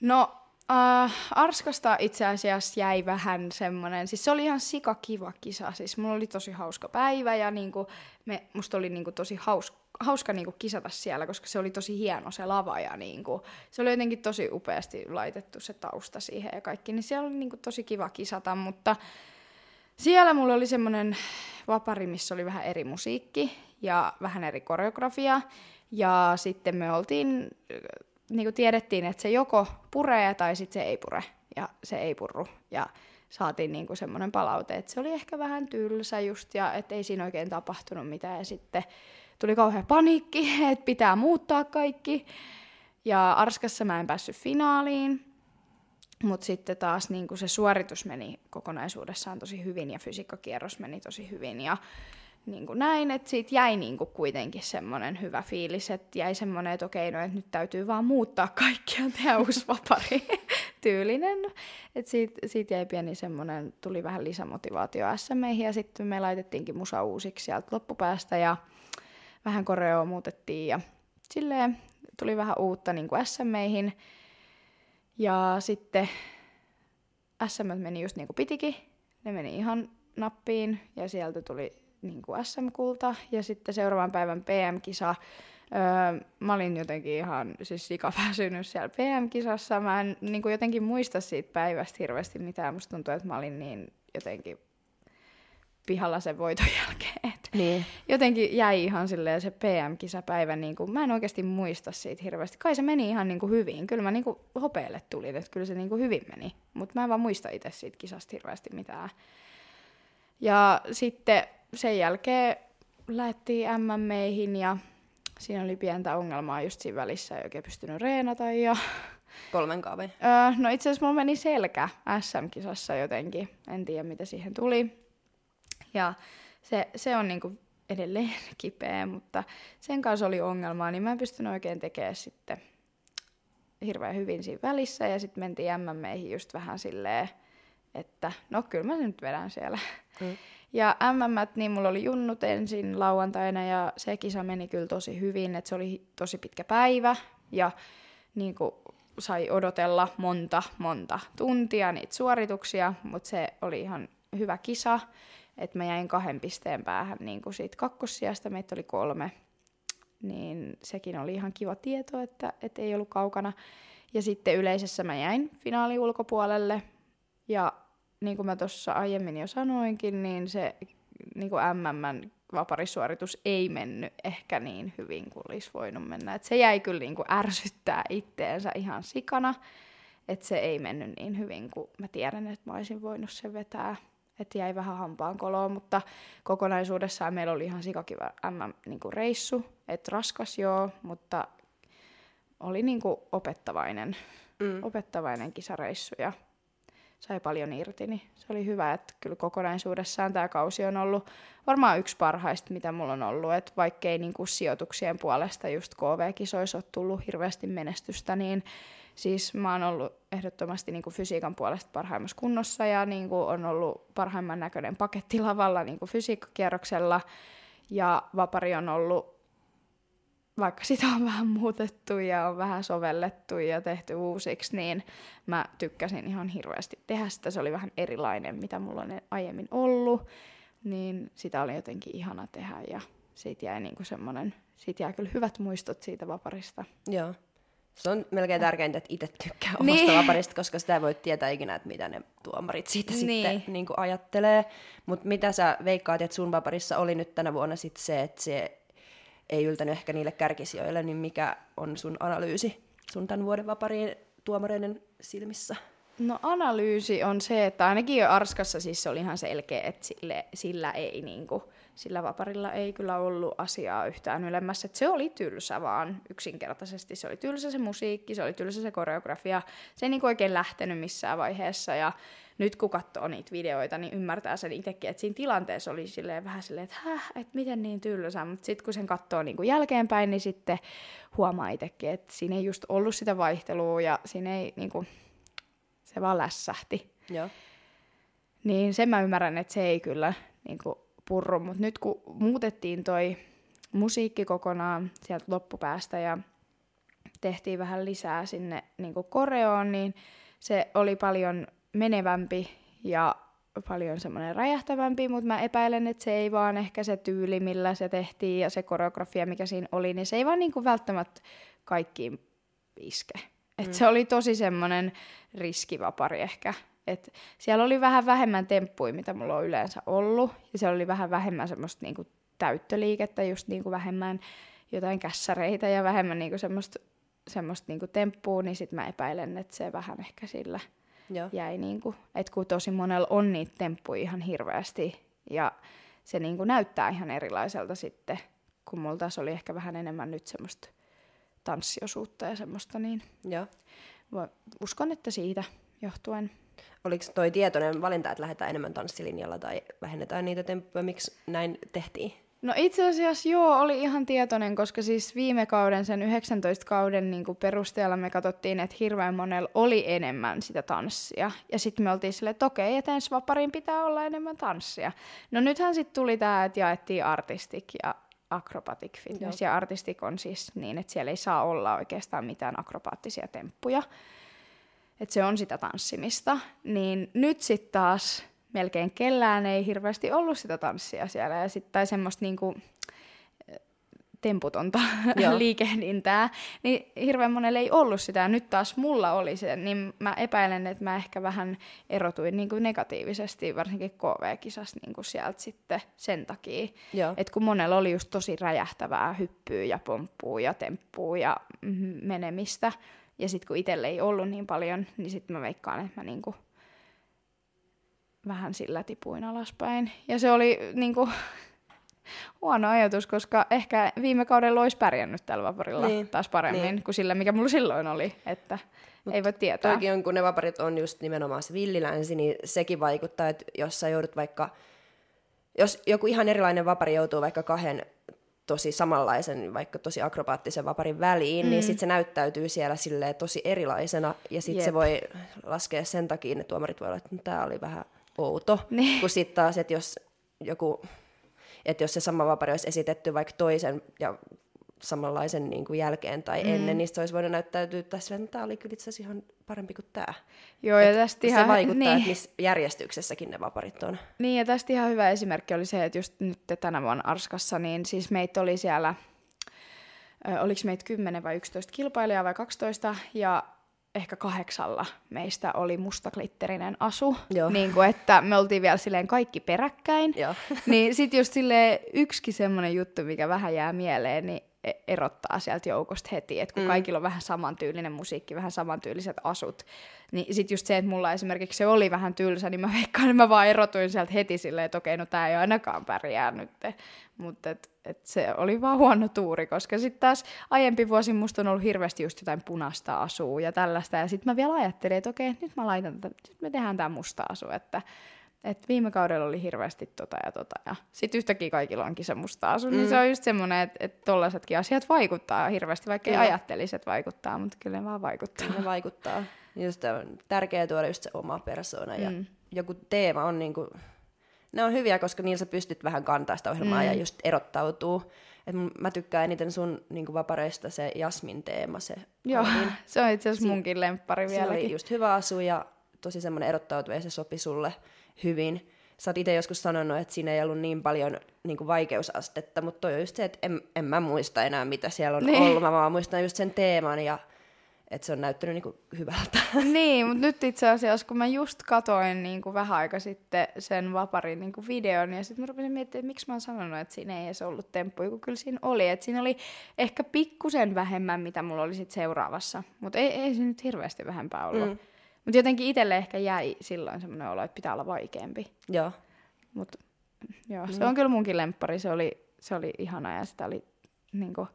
No Uh, Arskasta itse asiassa jäi vähän semmoinen, siis se oli ihan sikakiva kisa, siis mulla oli tosi hauska päivä ja niinku, me, musta oli niinku tosi hauska, hauska niinku kisata siellä, koska se oli tosi hieno se lava ja niinku, se oli jotenkin tosi upeasti laitettu se tausta siihen ja kaikki, niin siellä oli niinku tosi kiva kisata, mutta siellä mulla oli semmoinen vapari, missä oli vähän eri musiikki ja vähän eri koreografia. Ja sitten me oltiin niin kuin tiedettiin, että se joko puree tai sitten se ei pure ja se ei purru. Ja saatiin niin kuin semmoinen palaute, että se oli ehkä vähän tylsä just ja että ei siinä oikein tapahtunut mitään. Ja sitten tuli kauhean paniikki, että pitää muuttaa kaikki. Ja Arskassa mä en päässyt finaaliin, mutta sitten taas niin kuin se suoritus meni kokonaisuudessaan tosi hyvin ja fysiikkakierros meni tosi hyvin. Ja niin kuin näin, että siitä jäi niin kuin kuitenkin semmoinen hyvä fiilis, että jäi semmoinen, että okei, no että nyt täytyy vaan muuttaa kaikkia, tehdä uusi vapari tyylinen. Että siitä, siitä jäi pieni semmoinen, tuli vähän lisämotivaatio SMeihin ja sitten me laitettiinkin musa uusiksi sieltä loppupäästä ja vähän koreoa muutettiin ja silleen tuli vähän uutta niin kuin SMeihin. Ja sitten SM meni just niin kuin pitikin, ne meni ihan nappiin ja sieltä tuli niin kuin SM-kulta ja sitten seuraavan päivän PM-kisa. Öö, mä olin jotenkin ihan siis sikaväsynyt siellä PM-kisassa. Mä en niin kuin jotenkin muista siitä päivästä hirveästi mitään. Musta tuntuu, että mä olin niin jotenkin pihalla sen voiton jälkeen. Niin. Jotenkin jäi ihan silleen se PM-kisapäivä, niin kuin, mä en oikeasti muista siitä hirveästi. Kai se meni ihan niin kuin hyvin. Kyllä mä niin kuin hopeelle tulin, että kyllä se niin kuin hyvin meni. Mutta mä en vaan muista itse siitä kisasta hirveästi mitään. Ja sitten sen jälkeen lähdettiin MMEihin ja siinä oli pientä ongelmaa just siinä välissä, ei oikein pystynyt reenata ja... Kolmen kaave. Öö, no itse asiassa mulla meni selkä SM-kisassa jotenkin, en tiedä mitä siihen tuli. Ja se, se on niinku edelleen kipeä, mutta sen kanssa oli ongelmaa, niin mä en pystynyt oikein tekemään sitten hirveän hyvin siinä välissä. Ja sitten mentiin MMEihin just vähän silleen, että no kyllä mä nyt vedän siellä. Mm. Ja MM, niin mulla oli junnut ensin lauantaina ja se kisa meni kyllä tosi hyvin, että se oli tosi pitkä päivä ja niin kuin sai odotella monta, monta tuntia niitä suorituksia, mutta se oli ihan hyvä kisa, että mä jäin kahden pisteen päähän niin kuin siitä kakkossijasta, meitä oli kolme, niin sekin oli ihan kiva tieto, että, että ei ollut kaukana. Ja sitten yleisessä mä jäin finaali ulkopuolelle ja niin kuin mä tuossa aiemmin jo sanoinkin, niin se niin kuin MMn vaparisuoritus ei mennyt ehkä niin hyvin kuin olisi voinut mennä. Et se jäi kyllä niin kuin ärsyttää itteensä ihan sikana, että se ei mennyt niin hyvin kuin mä tiedän, että mä olisin voinut sen vetää. Että jäi vähän hampaan koloon, mutta kokonaisuudessaan meillä oli ihan sikakiva MM-reissu. Niin että raskas joo, mutta oli niin kuin opettavainen, mm. opettavainen kisareissu. Ja sai paljon irti, niin se oli hyvä, että kyllä kokonaisuudessaan tämä kausi on ollut varmaan yksi parhaista, mitä mulla on ollut, että vaikkei niin kuin sijoituksien puolesta just KV-kisoissa ole tullut hirveästi menestystä, niin siis mä oon ollut ehdottomasti niin kuin fysiikan puolesta parhaimmassa kunnossa ja niin kuin on ollut parhaimman näköinen paketti lavalla niin kuin fysiikkakierroksella. Ja vapari on ollut vaikka sitä on vähän muutettu ja on vähän sovellettu ja tehty uusiksi, niin mä tykkäsin ihan hirveästi tehdä sitä. Se oli vähän erilainen, mitä mulla on aiemmin ollut, niin sitä oli jotenkin ihana tehdä ja siitä jäi niinku semmoinen, siitä jää kyllä hyvät muistot siitä vaparista. Joo. Se on melkein tärkeintä, että itse tykkää omasta niin. vaparista, koska sitä ei voi tietää ikinä, että mitä ne tuomarit siitä niin. sitten niin ajattelee. Mutta mitä sä veikkaat, että sun vaparissa oli nyt tänä vuonna sit se, että se ei yltänyt ehkä niille kärkisijoille, niin mikä on sun analyysi sun tämän vuoden vapariin tuomareiden silmissä? No analyysi on se, että ainakin jo Arskassa siis se oli ihan selkeä, että sille, sillä ei niinku, sillä vaparilla ei kyllä ollut asiaa yhtään ylemmässä. Että se oli tylsä vaan yksinkertaisesti. Se oli tylsä se musiikki, se oli tylsä se koreografia. Se ei niinku oikein lähtenyt missään vaiheessa ja nyt kun katsoo niitä videoita, niin ymmärtää sen itsekin, että siinä tilanteessa oli silleen vähän silleen, että häh, että miten niin tylsä, mutta sitten kun sen katsoo niin kuin jälkeenpäin, niin sitten huomaa itsekin, että siinä ei just ollut sitä vaihtelua ja siinä ei niin kuin, se vaan lässähti. Joo. Niin sen mä ymmärrän, että se ei kyllä niin kuin, purru, mutta nyt kun muutettiin toi musiikki kokonaan sieltä loppupäästä ja tehtiin vähän lisää sinne niin kuin koreoon, niin se oli paljon menevämpi ja paljon semmoinen räjähtävämpi, mutta mä epäilen, että se ei vaan ehkä se tyyli, millä se tehtiin ja se koreografia, mikä siinä oli, niin se ei vaan niinku välttämättä kaikkiin iske. Et mm. Se oli tosi semmoinen riskivapari ehkä. Et siellä oli vähän vähemmän temppuja, mitä mulla on yleensä ollut, ja siellä oli vähän vähemmän semmoista niinku täyttöliikettä, just niinku vähemmän jotain kässäreitä ja vähemmän niinku semmoista, semmoista niinku temppua, niin sitten mä epäilen, että se vähän ehkä sillä Joo. jäi, niinku, että kun tosi monella on niitä temppuja ihan hirveästi, ja se niinku näyttää ihan erilaiselta sitten, kun mulla taas oli ehkä vähän enemmän nyt semmoista tanssiosuutta ja semmoista, niin Joo. uskon, että siitä johtuen. Oliko toi tietoinen valinta, että lähdetään enemmän tanssilinjalla tai vähennetään niitä temppuja? Miksi näin tehtiin? No itse asiassa joo, oli ihan tietoinen, koska siis viime kauden, sen 19 kauden niin kuin perusteella me katsottiin, että hirveän monella oli enemmän sitä tanssia. Ja sitten me oltiin silleen, että okei, että ensi vapariin pitää olla enemmän tanssia. No nythän sitten tuli tämä, että jaettiin artistik ja acrobatic fitness. Joo. Ja artistik on siis niin, että siellä ei saa olla oikeastaan mitään akrobaattisia temppuja. Että se on sitä tanssimista. Niin nyt sitten taas melkein kellään ei hirveästi ollut sitä tanssia siellä. Ja sit, tai semmoista niinku, temputonta liikehdintää, niin hirveän monelle ei ollut sitä, ja nyt taas mulla oli se, niin mä epäilen, että mä ehkä vähän erotuin niin kuin negatiivisesti, varsinkin KV-kisassa niin kuin sieltä sitten sen takia, että kun monella oli just tosi räjähtävää hyppyä ja pomppua ja temppua ja menemistä, ja sitten kun itselle ei ollut niin paljon, niin sitten mä veikkaan, että mä niin kuin vähän sillä tipuin alaspäin. Ja se oli niin kuin, huono ajatus, koska ehkä viime kaudella olisi pärjännyt tällä vaparilla niin. taas paremmin niin. kuin sillä, mikä mulla silloin oli. Että Mut ei voi tietää. Toikin on, kun ne vaparit on just nimenomaan se villilänsi, niin sekin vaikuttaa, että jos sä joudut vaikka, jos joku ihan erilainen vapari joutuu vaikka kahden tosi samanlaisen, vaikka tosi akrobaattisen vaparin väliin, niin mm. niin sitten se näyttäytyy siellä silleen tosi erilaisena, ja sitten se voi laskea sen takia, että tuomarit voi olla, että tämä oli vähän outo, niin. kun sitten taas, että jos joku että jos se sama vapari olisi esitetty vaikka toisen ja samanlaisen niin kuin jälkeen tai mm. ennen, niin se olisi voinut näyttäytyä tässä, että tämä oli kyllä itse asiassa ihan parempi kuin tämä. Joo, ja tästä ihan, se vaikuttaa, niin. että missä järjestyksessäkin ne vaparit on. Niin, ja tästä ihan hyvä esimerkki oli se, että just nyt tänä vuonna Arskassa, niin siis meitä oli siellä, oliko meitä 10 vai 11 kilpailijaa vai 12, ja ehkä kahdeksalla meistä oli mustaklitterinen asu, Joo. niin kuin, että me oltiin vielä silleen kaikki peräkkäin. Joo. niin sitten just silleen yksikin semmoinen juttu, mikä vähän jää mieleen, niin erottaa sieltä joukosta heti, että kun mm. kaikilla on vähän samantyylinen musiikki, vähän samantyyliset asut, niin sitten just se, että mulla esimerkiksi se oli vähän tylsä, niin mä veikkaan, että mä vaan erotuin sieltä heti silleen, että okei, no tää ei ainakaan pärjää nyt. Mutta et, et se oli vaan huono tuuri, koska sitten taas aiempi vuosi musta on ollut hirveästi just jotain punaista asua ja tällaista. Ja sitten mä vielä ajattelin, että okei, nyt mä laitan, nyt me tehdään tämä musta asu, että et viime kaudella oli hirveästi tota ja tota, ja sitten yhtäkkiä kaikilla onkin se musta asu, niin mm. niin se on just semmoinen, että et tollaisetkin asiat vaikuttaa hirveästi, vaikka ei ajattelisi, että vaikuttaa, mutta kyllä ne vaan vaikuttaa. Ne vaikuttaa. Just on tärkeää tuoda just se oma persona ja mm. joku teema on niinku, ne on hyviä, koska niillä sä pystyt vähän kantaa sitä ohjelmaa mm. ja just erottautuu. Et mä tykkään eniten sun niinku vapareista se Jasmin teema. Se Joo, niin, se on itse asiassa munkin lemppari vieläkin. Se oli just hyvä asu ja tosi semmoinen erottautuva ja se sopi sulle hyvin. Sä oot itse joskus sanonut, että siinä ei ollut niin paljon niin kuin vaikeusastetta, mutta toi on just se, että en, en mä muista enää, mitä siellä on niin. ollut. Mä vaan muistan just sen teeman ja että se on näyttänyt niin kuin hyvältä. Niin, mutta nyt itse asiassa, kun mä just katoin niin kuin vähän aika sitten sen Vaparin niin kuin videon, ja sitten mä rupesin miettimään, että miksi mä oon sanonut, että siinä ei edes ollut temppu, kun kyllä siinä oli. Että siinä oli ehkä pikkusen vähemmän, mitä mulla oli sitten seuraavassa, mutta ei, ei se nyt hirveästi vähempää ollut. Mm. Mutta jotenkin itselle ehkä jäi silloin semmoinen olo, että pitää olla vaikeampi. Joo. Mutta joo, se mm. on kyllä munkin lemppari. Se oli, se oli ihana ja sitä oli niinku,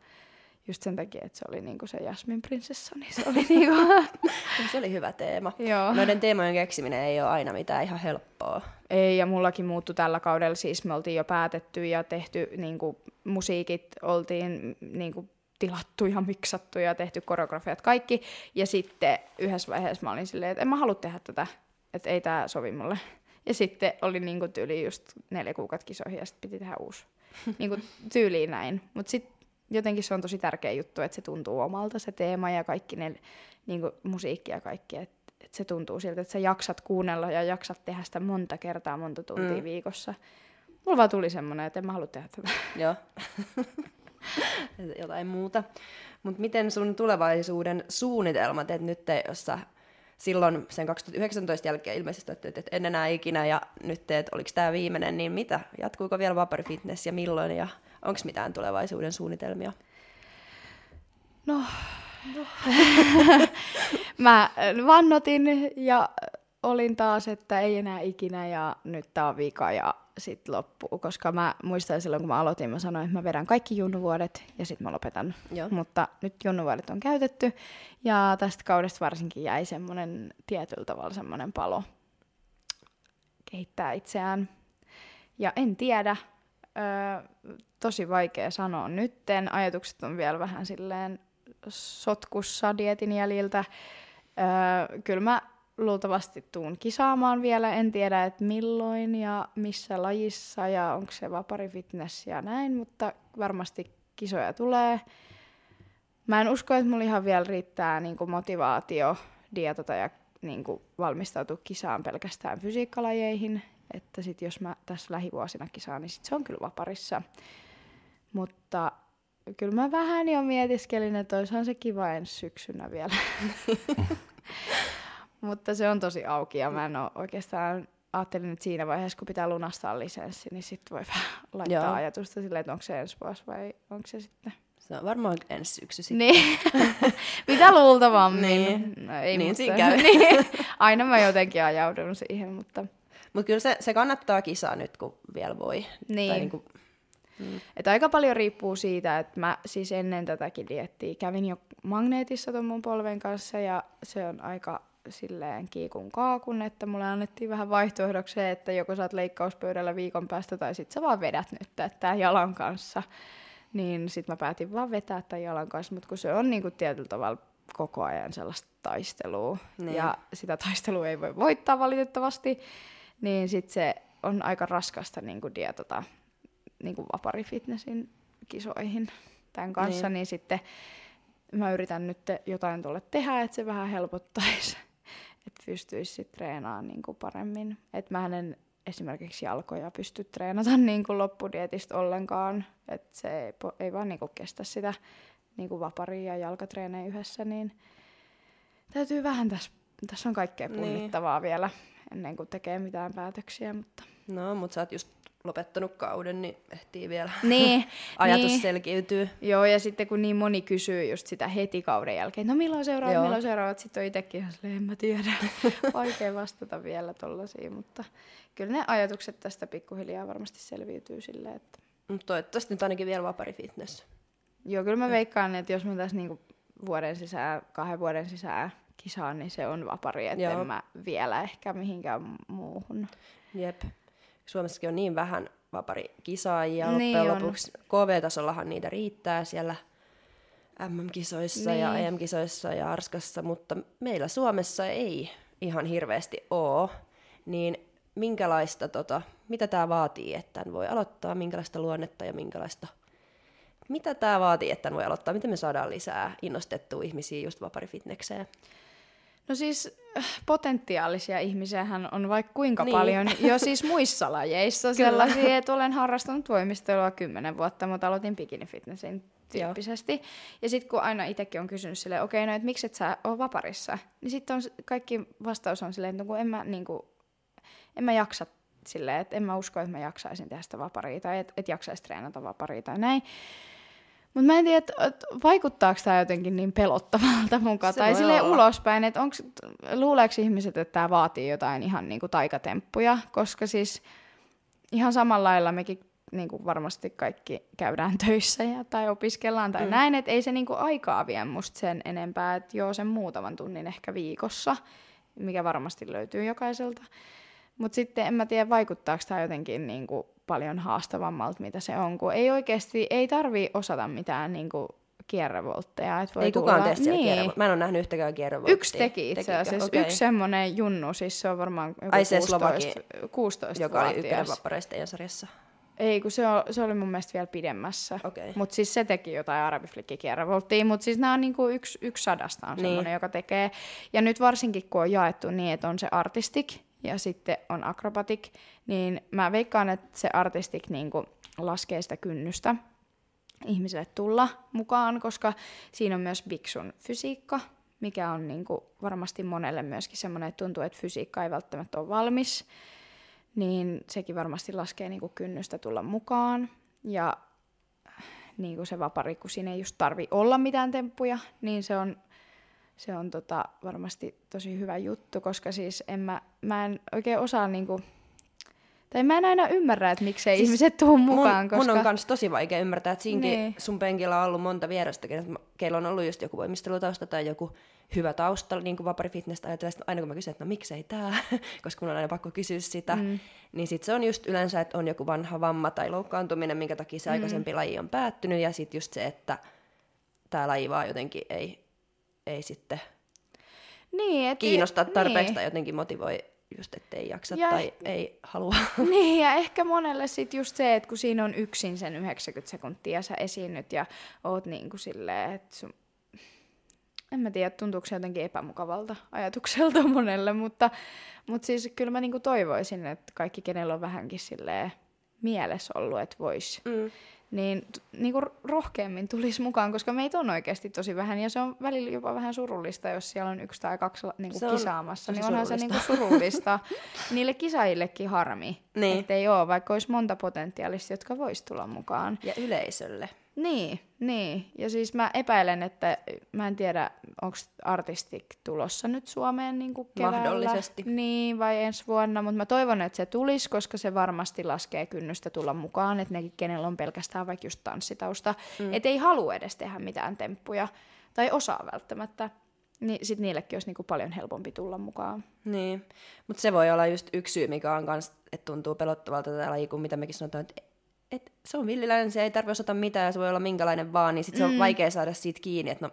just sen takia, että se oli niinku se Jasmin prinsessa, niin se oli niinku... se oli hyvä teema. Joo. Noiden teemojen keksiminen ei ole aina mitään ihan helppoa. Ei, ja mullakin muuttu tällä kaudella, siis me oltiin jo päätetty ja tehty niinku, musiikit, oltiin niinku, tilattu ja miksattu ja tehty koreografiat kaikki. Ja sitten yhdessä vaiheessa mä olin silleen, että en mä halua tehdä tätä, että ei tämä sovi mulle. Ja sitten oli niinku tyyli just neljä kuukautta kisoihin ja sitten piti tehdä uusi. niinku tyyliin näin. Mutta sitten jotenkin se on tosi tärkeä juttu, että se tuntuu omalta se teema ja kaikki ne niinku musiikki ja kaikki. Että että se tuntuu siltä, että sä jaksat kuunnella ja jaksat tehdä sitä monta kertaa, monta tuntia mm. viikossa. Mulla vaan tuli semmoinen, että en mä halua tehdä tätä. Joo. Jotain muuta. Mutta miten sun tulevaisuuden suunnitelmat, että nyt te, jos sä silloin sen 2019 jälkeen ilmeisesti että, että en enää ikinä ja nyt teet, oliko tämä viimeinen, niin mitä? Jatkuuko vielä Vapari Fitness ja milloin ja onko mitään tulevaisuuden suunnitelmia? No, no. mä vannotin ja olin taas, että ei enää ikinä ja nyt tää on vika ja sit loppuu, koska mä muistan silloin, kun mä aloitin, mä sanoin, että mä vedän kaikki junnuvuodet ja sitten mä lopetan. Joo. Mutta nyt junnuvuodet on käytetty ja tästä kaudesta varsinkin jäi semmoinen tietyllä tavalla semmoinen palo kehittää itseään. Ja en tiedä, öö, tosi vaikea sanoa nytten. Ajatukset on vielä vähän silleen sotkussa dietin jäljiltä. Öö, kyllä mä luultavasti tuun kisaamaan vielä, en tiedä, että milloin ja missä lajissa ja onko se vapari fitness ja näin, mutta varmasti kisoja tulee. Mä en usko, että mulla ihan vielä riittää niin kuin motivaatio dietata ja niin kuin valmistautua kisaan pelkästään fysiikkalajeihin, että sit jos mä tässä lähivuosina kisaan, niin sit se on kyllä vaparissa. Mutta kyllä mä vähän jo mietiskelin, että se kiva ensi syksynä vielä. Mutta se on tosi auki ja mä en ole oikeastaan ajattelin, että siinä vaiheessa, kun pitää lunastaa lisenssi, niin sitten voi vähän laittaa Joo. ajatusta silleen, että onko se ensi vuosi vai onko se sitten... Se on varmaan ensi syksy sitten. Niin, mitä luultavammin. niin, no, ei niin siinä käy. niin. Aina mä jotenkin ajaudun siihen, mutta... Mutta kyllä se, se kannattaa kisaa nyt, kun vielä voi. Niin. Tai niinku... Mm. Et aika paljon riippuu siitä, että mä siis ennen tätäkin diettiä kävin jo magneetissa ton mun polven kanssa ja se on aika silleen kiikun kaakun, että mulle annettiin vähän vaihtoehdoksi se, että joko saat leikkauspöydällä viikon päästä tai sit sä vaan vedät nyt että jalan kanssa. Niin sit mä päätin vaan vetää tämän jalan kanssa, mutta kun se on niinku tietyllä tavalla koko ajan sellaista taistelua niin. ja sitä taistelua ei voi voittaa valitettavasti, niin sit se on aika raskasta niinku dietata niinku vaparifitnessin kisoihin tämän kanssa, niin, niin sitten mä yritän nyt jotain tuolle tehdä, että se vähän helpottaisi pystyisi sit treenaamaan niin kuin paremmin. Että mä en esimerkiksi jalkoja pysty treenata niin kuin loppudietistä ollenkaan, että se ei, ei vaan niin kuin kestä sitä niin kuin vaparia ja jalkatreenejä yhdessä, niin täytyy vähän tässä, tässä on kaikkea niin. punnittavaa niin. vielä ennen kuin tekee mitään päätöksiä, mutta... No, mutta sä oot just lopettanut kauden, niin ehtii vielä niin, ajatus niin. selkiytyy. Joo, ja sitten kun niin moni kysyy just sitä heti kauden jälkeen, no milloin seuraavat, milloin seuraavat, sitten on itsekin ihan silleen, en mä tiedä. Vaikea vastata vielä tollaisiin, mutta kyllä ne ajatukset tästä pikkuhiljaa varmasti selviytyy silleen, että... Mutta toivottavasti nyt ainakin vielä vapari fitness. Joo, kyllä mä veikkaan, että jos mä tässä niinku vuoden sisään, kahden vuoden sisään kisaan, niin se on vapari, että en mä vielä ehkä mihinkään muuhun. Jep. Suomessakin on niin vähän vaparikisaajia niin loppujen lopuksi. KV-tasollahan niitä riittää siellä MM-kisoissa niin. ja EM-kisoissa ja Arskassa, mutta meillä Suomessa ei ihan hirveästi ole. Niin minkälaista, tota, mitä tämä vaatii, että voi aloittaa, minkälaista luonnetta ja minkälaista mitä tämä vaatii, että voi aloittaa? Miten me saadaan lisää innostettua ihmisiä just vaparifitnekseen? No siis äh, potentiaalisia ihmisiähän on vaikka kuinka niin. paljon jo siis muissa lajeissa sellaisia, että olen harrastanut voimistelua kymmenen vuotta, mutta aloitin bikinifitnessin tyyppisesti. Joo. Ja sitten kun aina itsekin on kysynyt silleen, okei, okay, no että miksi et sä ole vaparissa, niin sitten on kaikki vastaus on silleen, että no kun en mä, niin kuin, en mä jaksa silleen, että en mä usko, että mä jaksaisin tehdä sitä vaparia tai että et jaksaisi treenata vaparia tai näin. Mutta mä en tiedä, että vaikuttaako tämä jotenkin niin pelottavalta mukaan. Tai silleen olla. ulospäin, että onks, luuleeko ihmiset, että tämä vaatii jotain ihan niinku taikatemppuja, koska siis ihan samalla lailla mekin niinku varmasti kaikki käydään töissä ja, tai opiskellaan tai mm. näin, että ei se niinku aikaa vie musta sen enempää, että joo sen muutaman tunnin ehkä viikossa, mikä varmasti löytyy jokaiselta. Mutta sitten en mä tiedä, vaikuttaako tämä jotenkin niinku paljon haastavammalta, mitä se on, kun ei oikeasti, ei tarvi osata mitään niin kuin, kierrevoltteja. Et voi ei tulla... kukaan tee siellä niin. Mä en ole nähnyt yhtäkään kierrevolttia. Yksi teki itse asiassa. Okay. Yksi semmoinen junnu, siis se on varmaan joku Ai 16, 16 joka oli ykkönen vappareista sarjassa. Ei, kun se, on, se oli mun mielestä vielä pidemmässä. Okei. Mutta siis se teki jotain arabiflikkikierrevolttia, mutta siis nämä on niinku yksi, yksi sadasta on Niin. semmoinen, joka tekee. Ja nyt varsinkin kun on jaettu niin, että on se artistik ja sitten on akrobatik, niin mä veikkaan, että se artistik niinku laskee sitä kynnystä ihmiselle tulla mukaan, koska siinä on myös biksun fysiikka, mikä on niinku varmasti monelle myöskin semmoinen, että tuntuu, että fysiikka ei välttämättä ole valmis, niin sekin varmasti laskee niinku kynnystä tulla mukaan. Ja niin kuin se vapari, kun siinä ei just tarvi olla mitään temppuja, niin se on, se on tota, varmasti tosi hyvä juttu, koska siis en mä, mä en oikein osaa niinku, tai mä en aina ymmärrä, että miksei siis ihmiset tuu mukaan, mun, koska... mun on tosi vaikea ymmärtää, että siinkin Niin. sun penkillä on ollut monta vierasta, keillä on ollut just joku voimistelutausta tai joku hyvä tausta, niin kuin vapari fitness ajatellen, että aina kun mä kysyn, että no miksei tää, koska mun on aina pakko kysyä sitä, mm. niin sit se on just yleensä, että on joku vanha vamma tai loukkaantuminen, minkä takia se aikaisempi Mm. laji on päättynyt, ja sit just se, että tämä laji vaan jotenkin ei, ei sitten niin, et, kiinnosta tarpeeksi niin. tai jotenkin motivoi just, ettei jaksa Ja tai eh- ei halua. Niin, ja ehkä monelle sit just se, että kun siinä on yksin sen 90 sekuntia sä esiinnyt ja oot niin kuin silleen, että sun... En mä tiedä, tuntuuko se jotenkin epämukavalta ajatukselta monelle, mutta, mutta siis kyllä mä niinku toivoisin, että kaikki, kenellä on vähänkin silleen mielessä ollut, että vois, Mm. Niin t- niinku rohkeammin tulisi mukaan, koska meitä on oikeasti tosi vähän, ja se on välillä jopa vähän surullista, jos siellä on yksi tai kaksi niinku Se on kisaamassa, tosi niin onhan se surullista. niinku surullista. Niille kisaajillekin harmi, Niin. että ei ole, vaikka olisi monta potentiaalista, jotka vois tulla mukaan. Ja yleisölle. Niin, niin. Ja siis mä epäilen, että mä en tiedä, onko artistik tulossa nyt Suomeen niin kuin keväällä. Mahdollisesti. Niin, vai ensi vuonna, mutta mä toivon, että se tulisi, koska se varmasti laskee kynnystä tulla mukaan, että nekin, kenellä on pelkästään vaikka just tanssitausta, mm. että ei halua edes tehdä mitään temppuja, tai osaa välttämättä, niin sit niillekin olisi niin kuin paljon helpompi tulla mukaan. Niin, mutta se voi olla just yksi syy, mikä on kans, että tuntuu pelottavalta tätä lajia, kun mitä mekin sanotaan, että et se on villiläinen, se ei tarvitse osata mitään ja se voi olla minkälainen vaan, niin sit se on Mm. vaikea saada siitä kiinni, että no,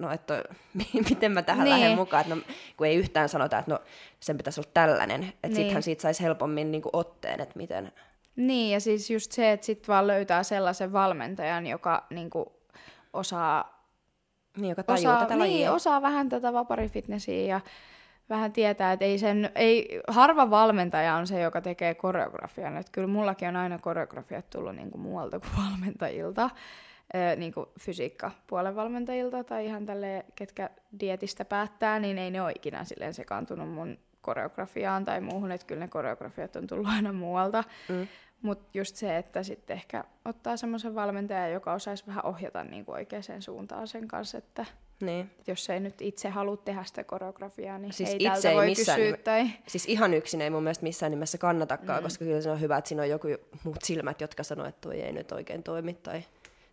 no että miten mä tähän Niin. lähden mukaan, että no, kun ei yhtään sanota, että no sen pitäisi olla tällainen, että Niin. sittenhän siitä saisi helpommin niin otteen, että miten, Niin, ja siis just se, että sit vaan löytää sellaisen valmentajan, joka niin kuin osaa niin joka tajuu osaa, tätä niin, lajia. osaa vähän tätä vaparifitnessiä ja vähän tietää, että ei sen, ei, harva valmentaja on se, joka tekee koreografian. Että kyllä mullakin on aina koreografiat tullut niin kuin muualta kuin valmentajilta, ö, niin kuin fysiikkapuolen valmentajilta tai ihan tälle, ketkä dietistä päättää, niin ei ne ole ikinä silleen sekaantunut mun koreografiaan tai muuhun, että kyllä ne koreografiat on tullut aina muualta. Mm. Mutta just se, että sitten ehkä ottaa semmoisen valmentajan, joka osaisi vähän ohjata niin kuin oikeaan suuntaan sen kanssa, että Niin. jos ei nyt itse halua tehdä sitä koreografiaa, niin Siis ei itse tältä ei voi missään kysyä. nime- Tai... Siis ihan yksin ei mun mielestä missään nimessä kannatakaan, mm. koska kyllä se on hyvä, että siinä on joku muut silmät, jotka sanoo, että toi ei nyt oikein toimi tai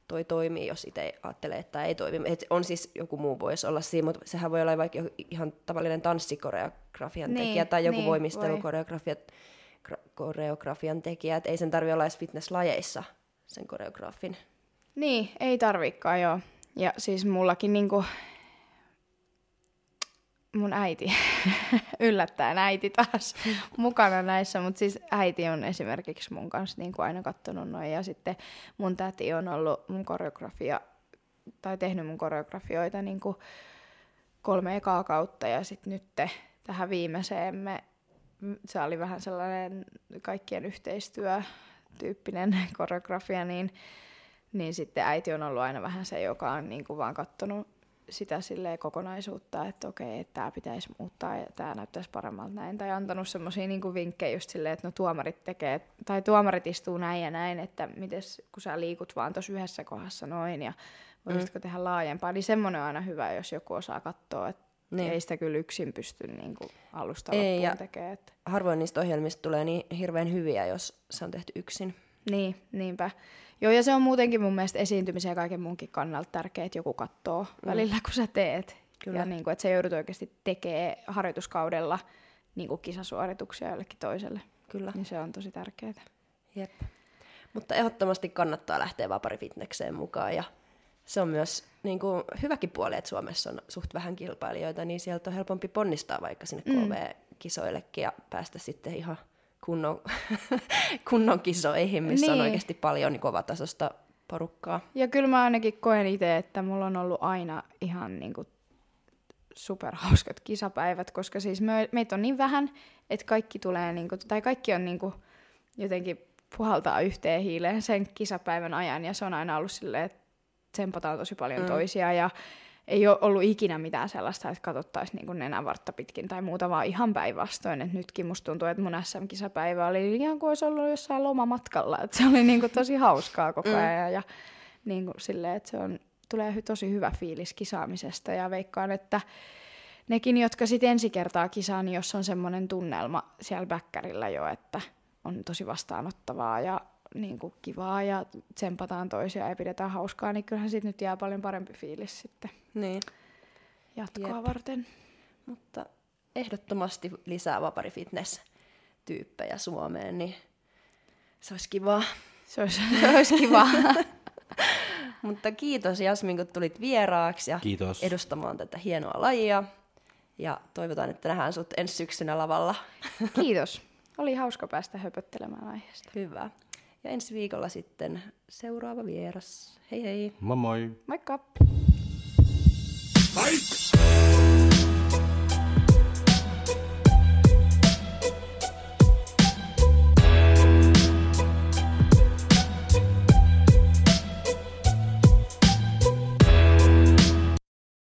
toi toimii, jos itse ajattelee, että ei toimi. Et on siis joku muu voisi olla siinä, mutta sehän voi olla vaikka ihan tavallinen tanssikoreografian Niin, tekijä tai joku niin, voimistelukoreografian gra- koreografian tekijä, että ei sen tarvitse olla edes fitnesslajeissa sen koreografin. Niin, ei tarvikaan joo. Ja siis mullakin niinku, mun äiti, yllättäen äiti taas mukana näissä, mutta siis äiti on esimerkiksi mun kanssa niinku aina kattonut noin ja sitten mun täti on ollut mun koreografia, tai tehnyt mun koreografioita niinku kolme ekaa kautta ja sitten nyt tähän viimeiseen me, se oli vähän sellainen kaikkien yhteistyötyyppinen koreografia, niin niin sitten äiti on ollut aina vähän se, joka on niin kuin vaan katsonut sitä silleen kokonaisuutta, että okei, että tämä pitäisi muuttaa ja tämä näyttäisi paremmalta näin. Tai antanut semmoisia niin vinkkejä just silleen, että no tuomarit tekee, tai tuomarit istuu näin ja näin, että mites, kun sä liikut vaan tuossa yhdessä kohdassa noin ja voisitko mm. tehdä laajempaa. Niin semmoinen on aina hyvä, jos joku osaa katsoa, että Niin. ei sitä kyllä yksin pysty niin kuin alusta Ei, loppuun tekemään. Että. Harvoin niistä ohjelmista tulee niin hirveän hyviä, jos se on tehty yksin. Niin, niinpä. Joo, ja se on muutenkin mun mielestä esiintymisen ja kaiken munkin kannalta tärkeää, että joku katsoo mm. välillä, kun sä teet. Kyllä. Ja niin kuin, että sä joudut oikeasti tekemään harjoituskaudella niin kuin kisasuorituksia jollekin toiselle. Kyllä. Niin se on tosi tärkeää. Jep. Mutta ehdottomasti kannattaa lähteä vaparifitnekseen mukaan ja se on myös niin kuin, hyväkin puoli, että Suomessa on suht vähän kilpailijoita, niin sieltä on helpompi ponnistaa vaikka sinne Mm. KV-kisoillekin ja päästä sitten ihan kunnon, kunnon kisoihin, missä niin. on Niin. oikeasti paljon niin kovatasosta porukkaa. Ja kyllä mä ainakin koen itse, että mulla on ollut aina ihan niinku superhauskat kisapäivät, koska siis me, meitä on niin vähän, että kaikki tulee, niinku, tai kaikki on niinku jotenkin puhaltaa yhteen hiileen sen kisapäivän ajan, ja se on aina ollut silleen, että tsempataan tosi paljon mm. toisia, ja ei ole ollut ikinä mitään sellaista, että katsottaisiin niin nenävartta pitkin tai muuta, vaan ihan päinvastoin. Että nytkin musta tuntuu, että mun SM-kisapäivä oli ihan kuin olisi ollut jossain lomamatkalla. Että se oli niin kuin tosi hauskaa koko ajan ja niin kuin silleen, että se on, tulee tosi hyvä fiilis kisaamisesta ja veikkaan, että nekin, jotka sitten ensi kertaa kisaa, niin jos on semmoinen tunnelma siellä bäkkärillä jo, että on tosi vastaanottavaa ja niin kuin kivaa ja tsempataan toisia ja pidetään hauskaa, niin kyllähän siitä nyt jää paljon parempi fiilis sitten Niin. jatkoa Jep. varten. Mutta ehdottomasti lisää vapari fitness-tyyppejä Suomeen, niin se olisi kivaa. Se olisi, se olisi kiva. Mutta kiitos Jasmin, kun tulit vieraaksi ja Kiitos. edustamaan tätä hienoa lajia. Ja toivotaan, että nähdään sut ensi syksynä lavalla. Kiitos. Oli hauska päästä höpöttelemään aiheesta. Hyvä. Ja ensi viikolla sitten seuraava vieras. Hei hei! Moi moi! Moikka! Fight!